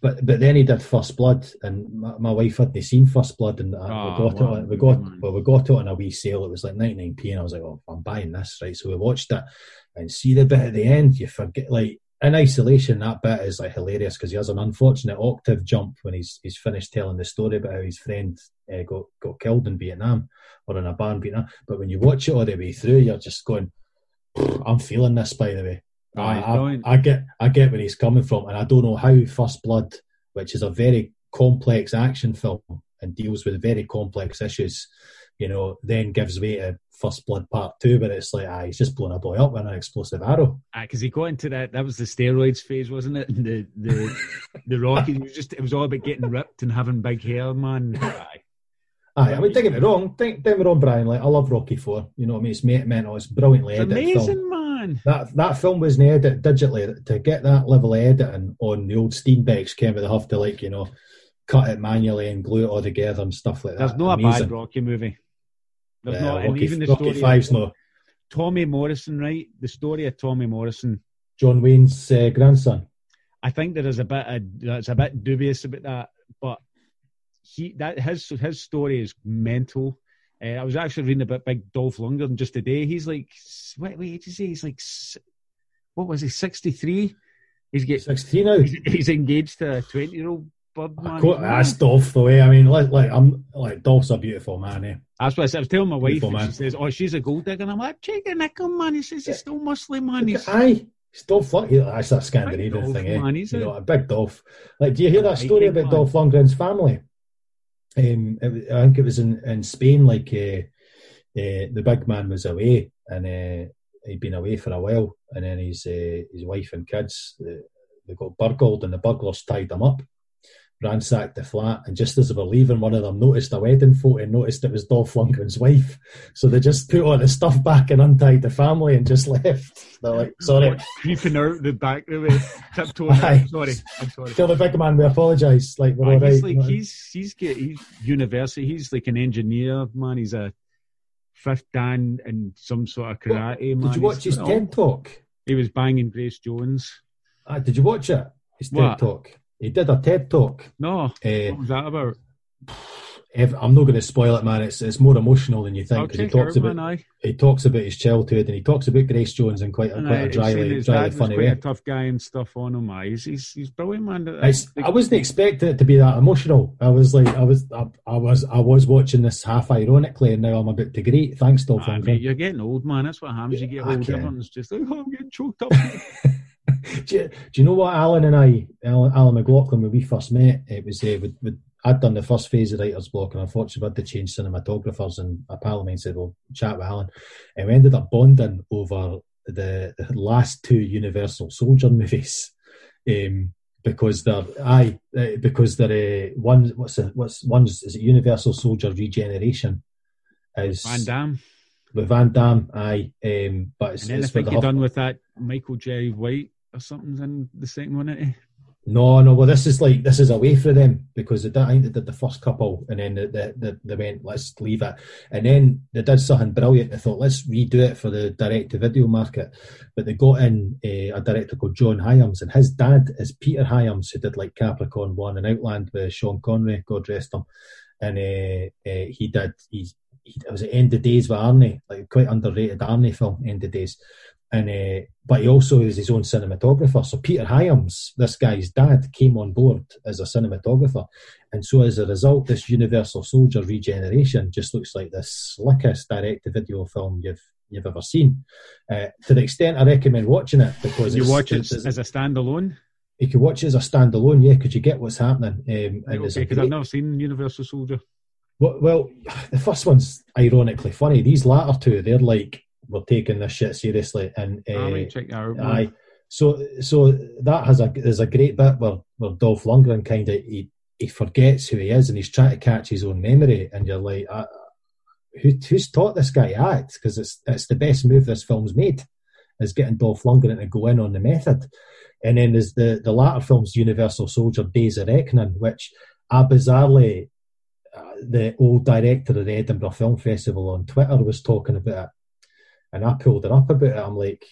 but but then he did First Blood, and my, my wife hadn't seen First Blood, and uh, oh, we got wow. it. We got well, we got it on a wee sale. It was like 99p, and I was like, oh, I'm buying this, right? So we watched it, and see the bit at the end, you forget like in isolation, that bit is like hilarious because he has an unfortunate octave jump when he's he's finished telling the story about how his friend uh, got got killed in Vietnam or in a bar in Vietnam. But when you watch it all the way through, you're just going, "I'm feeling this." By the way, oh, I, I, I, get I get where he's coming from, and I don't know how First Blood, which is a very complex action film and deals with very complex issues, you know, then gives way to First Blood Part Two, but it's like, ah, he's just blown a boy up with an explosive arrow. Because he got into that. That was the steroids phase, wasn't it? The the the Rocky. It was just. It was all about getting ripped and having big hair, man. Aye. Aye, I mean, don't get me wrong. Don't, get me wrong, Brian. Like, I love Rocky Four. You know what I mean? It's mental. It's brilliantly it's edited. Amazing, film. man. That that film was edited digitally to get that level of editing on the old Steenbecks. Came with the have to like you know cut it manually and glue it all together and stuff like that. There's no a bad Rocky movie. There's yeah, not, Rocky, even the Rocky story Five's no. Tommy Morrison, right? The story of Tommy Morrison, John Wayne's uh, grandson. I think there is a bit of, it's a bit dubious about that, but he that his his story is mental. Uh, I was actually reading about Big Dolph Lundgren just today. He's like, what, wait, did you say? He's like, what was he, 63? He's get, 16 now. he's, he's engaged to a twenty-year-old bud man. Co- That's Dolph the way. I mean, like, like I'm like Dolph's a beautiful man. Eh? That's what I, said. I was telling my wife, Beautiful and man. she says, "Oh, she's a gold digger." And I'm like, "Check it, Nick, man." He says he's still Muslim, man. He's Aye, he's Dolph. Lund- That's that Scandinavian Dolph, thing, eh? man, he's you a- know, a big Dolph. Like, do you hear that story about man. Dolph Lundgren's family? Um, it, I think it was in, in Spain. Like, uh, uh, the big man was away, and uh, he'd been away for a while, and then his uh, his wife and kids uh, they got burgled, and the burglars tied them up. Ransacked the flat, and just as they were leaving, one of them noticed a wedding photo and noticed it was Dolph Lundgren's wife. So they just put all the stuff back and untied the family and just left. They're like, sorry. creeping out the back of the tiptoeing. Out. Sorry, I'm sorry. Tell the big man we apologise. Like we're Aye, all right. he's like you know. he's he's get he's university. He's like an engineer, man. He's a fifth dan in some sort of karate. man. Did you watch He's his TED talk? He was banging Grace Jones. Ah, did you watch it? His TED talk. He did a TED talk. No, Uh, what was that about? I'm not going to spoil it, man. It's it's more emotional than you think. I'll 'cause he talks about man. He talks about his childhood and he talks about Grace Jones in quite a, And quite aye, a dryly, dryly funny way. a tough guy and stuff on him. Aye. He's, he's he's brilliant, man. It's, I wasn't expecting it to be that emotional. I was like, I was, I, I was, I was watching this half ironically, and now I'm a bit to great. Thanks, Dolph Lundgren. mate, you're getting old, man. That's what happens. You get Yeah, I old. Everyone's just like, oh, I'm getting choked up. do, you, do you know what Alan and I, Alan, Alan McLaughlin, when we first met, it was uh, with, with, I'd done the first phase of writer's block, and unfortunately, I had to change cinematographers. And a pal of mine said, "Well, chat with Alan," and we ended up bonding over the, the last two Universal Soldier movies. Um, because they're aye, uh, because they're uh, one. What's the, what's one's is it Universal Soldier Regeneration? Is Van Damme. with Van Damme, aye. Um, but it's, And then I it's think with you're done with that Michael Jai White or something's in the second one, isn't he? No, no. Well, this is like this is away for them because they I think they did the first couple, and then they, they, they, went, let's leave it, and then they did something brilliant. They thought, let's redo it for the direct to video market, but they got in uh, a director called John Hyams, and his dad is Peter Hyams, who did like Capricorn One and Outland with Sean Connery, God rest him, and uh, uh, he did. He's he, it was at End of Days with Arnie, like quite underrated Arnie film, End of Days and uh, but he also is his own cinematographer. So Peter Hyams, this guy's dad, came on board as a cinematographer, and so as a result, this Universal Soldier Regeneration just looks like the slickest direct-to-video film you've you've ever seen. Uh, to the extent I recommend watching it because You watch it as a standalone. you could watch it as a standalone, yeah, because you get what's happening. Um, a Because I've never seen Universal Soldier. well, well, the first one's ironically funny. These latter two, they're like we're taking this shit seriously, and uh, might check out. Aye. So so that has a there's a great bit where, where Dolph Lundgren kind of he, he forgets who he is and he's trying to catch his own memory and you're like uh, who who's taught this guy to act because it's it's the best move this film's made is getting Dolph Lundgren to go in on the method and then there's the the latter film's Universal Soldier Days of Reckoning which I bizarrely uh, the old director of the Edinburgh Film Festival on Twitter was talking about it and I pulled her up about it I'm like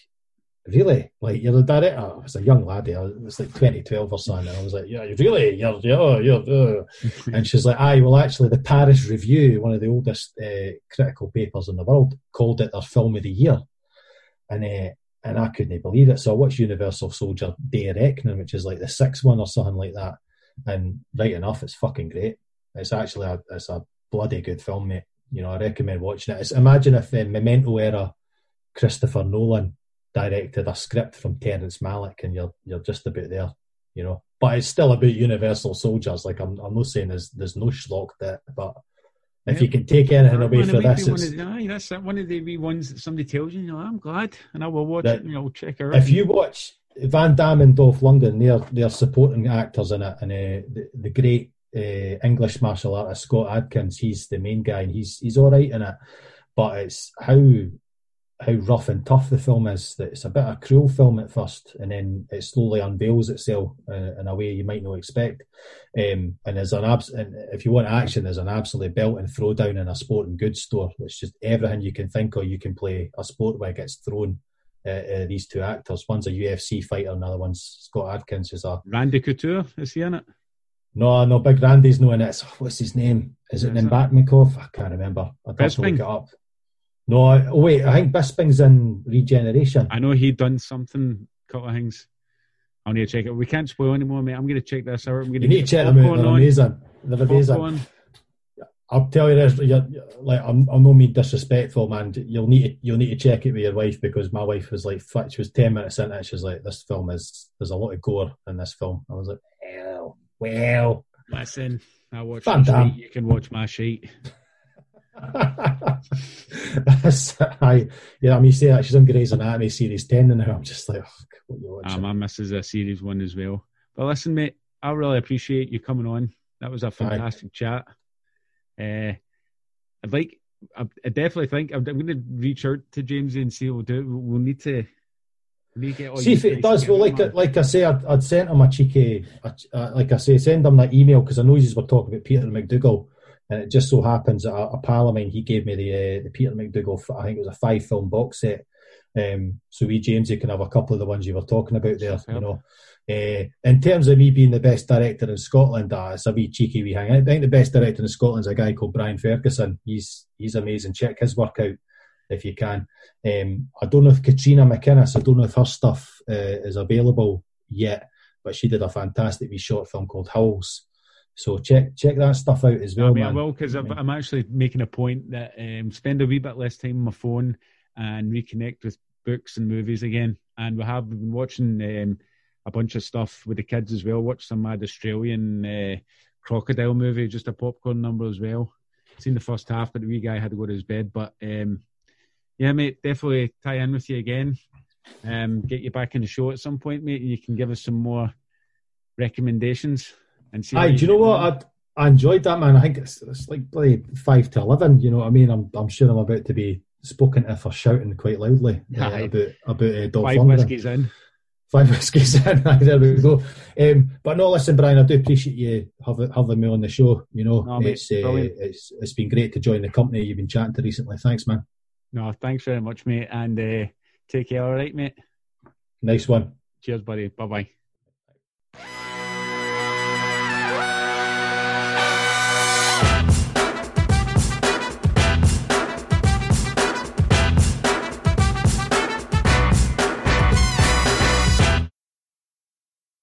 really? Like you're the director? I was a young laddie. I was, it was like 2012 or something. And I was like, yeah, really? You're, you're, you're, uh. and she's like, aye, well, actually, the Paris Review, one of the oldest uh, critical papers in the world, called it their film of the year. And uh, and I couldn't believe it. So I watched Universal Soldier Day of Reckoning, which is like the sixth one or something like that. And right enough, it's fucking great. It's actually a, it's a bloody good film, mate. You know, I recommend watching it. It's, imagine if uh, Memento era Christopher Nolan directed a script from Terrence Malick, and you're you're just about there, you know. But it's still about Universal Soldiers. Like I'm, I'm not saying there's there's no schlock that, but if you can take anything away from this, it's, the, aye, that's one of the wee ones that somebody tells you, you know, I'm glad, and I will watch it and I'll check it out. if you watch Van Damme and Dolph Lundgren, they're they're supporting actors in it, and uh, the the great uh, English martial artist Scott Adkins, he's the main guy, and he's he's all right in it. But it's how how rough and tough the film is. That it's a bit of a cruel film at first, and then it slowly unveils itself uh, in a way you might not expect. Um, and there's an abs- and if you want action, there's an absolute belt and throwdown in a sporting goods store, It's just everything you can think of, you can play a sport where it gets thrown. Uh, uh, these two actors, one's a UFC fighter, another one's Scott Adkins, who's a Randy Couture, is he in it? no, no, Big Randy's not in it. What's his name? Is it Is it? Nimbatnikov? I can't remember. I'd have to look it up. No, I- oh wait, I think Bisping's in Regeneration. I know he done something, couple of things. I'll need to check it. We can't spoil anymore, mate. I'm going to check this out. I'm going You need to check them out. They're amazing. They're amazing. Popcorn. I'll tell you this, you're, you're- like I'm, I'm no mean disrespectful, man. You'll need to, you'll need to check it with your wife because my wife was like, she was ten minutes in it. She was like, "This film is there's a lot of gore in this film." I was like, "Well, well." Listen, I watch Van my Damme. sheet. You can watch my sheet. I, yeah, I mean, you say that she's on Grey's Anatomy series ten, and I'm just like, oh, what you watching? Um, my missus is a series one as well. But listen, mate, I really appreciate you coming on. That was a fantastic chat. Uh, I'd like, I, I definitely think I'm, I'm going to reach out to James and see what we'll do. We'll need to. Need to See if it does. Well, like like I say, I'd, I'd sent him a cheeky, a, uh, like I say, send him that email because I know you were talking about Peter McDougall, and it just so happens that a, a pal of mine he gave me the uh, the Peter McDougall. I think it was a five film box set. Um, so we Jamesy can have a couple of the ones you were talking about there. You know, uh, in terms of me being the best director in Scotland, uh, it's a wee cheeky wee hang. I think the best director in Scotland is a guy called Brian Ferguson. He's he's amazing. Check his work out if you can. Um, I don't know if Katrina McInnes, I don't know if her stuff uh, is available yet, but she did a fantastic wee short film called Howls. So check check that stuff out as I well, mean, I will because. I'm actually making a point that um, spend a wee bit less time on my phone and reconnect with books and movies again. And we have been watching um, a bunch of stuff with the kids as well. Watched some mad Australian uh, crocodile movie, just a popcorn number as well. Seen the first half, but the wee guy had to go to his bed. But um, yeah, mate, definitely tie in with you again. Um, get you back in the show at some point, mate, and you can give us some more recommendations. And see. Aye, do you know what? I, I enjoyed that, man. I think it's, it's like bloody five to eleven. You know what I mean? I'm I'm sure I'm about to be spoken to for shouting quite loudly uh, about about uh, Dolph Five Lundgren. whiskies in. Five whiskies in. There we go. Um, but no, listen, Brian, I do appreciate you having, having me on the show. You know, No, mate, it's, uh, it's it's been great to join the company you've been chatting to recently. Thanks, man. No, thanks very much, mate, and uh, take care. All right, mate. Nice one. Cheers, buddy. Bye bye.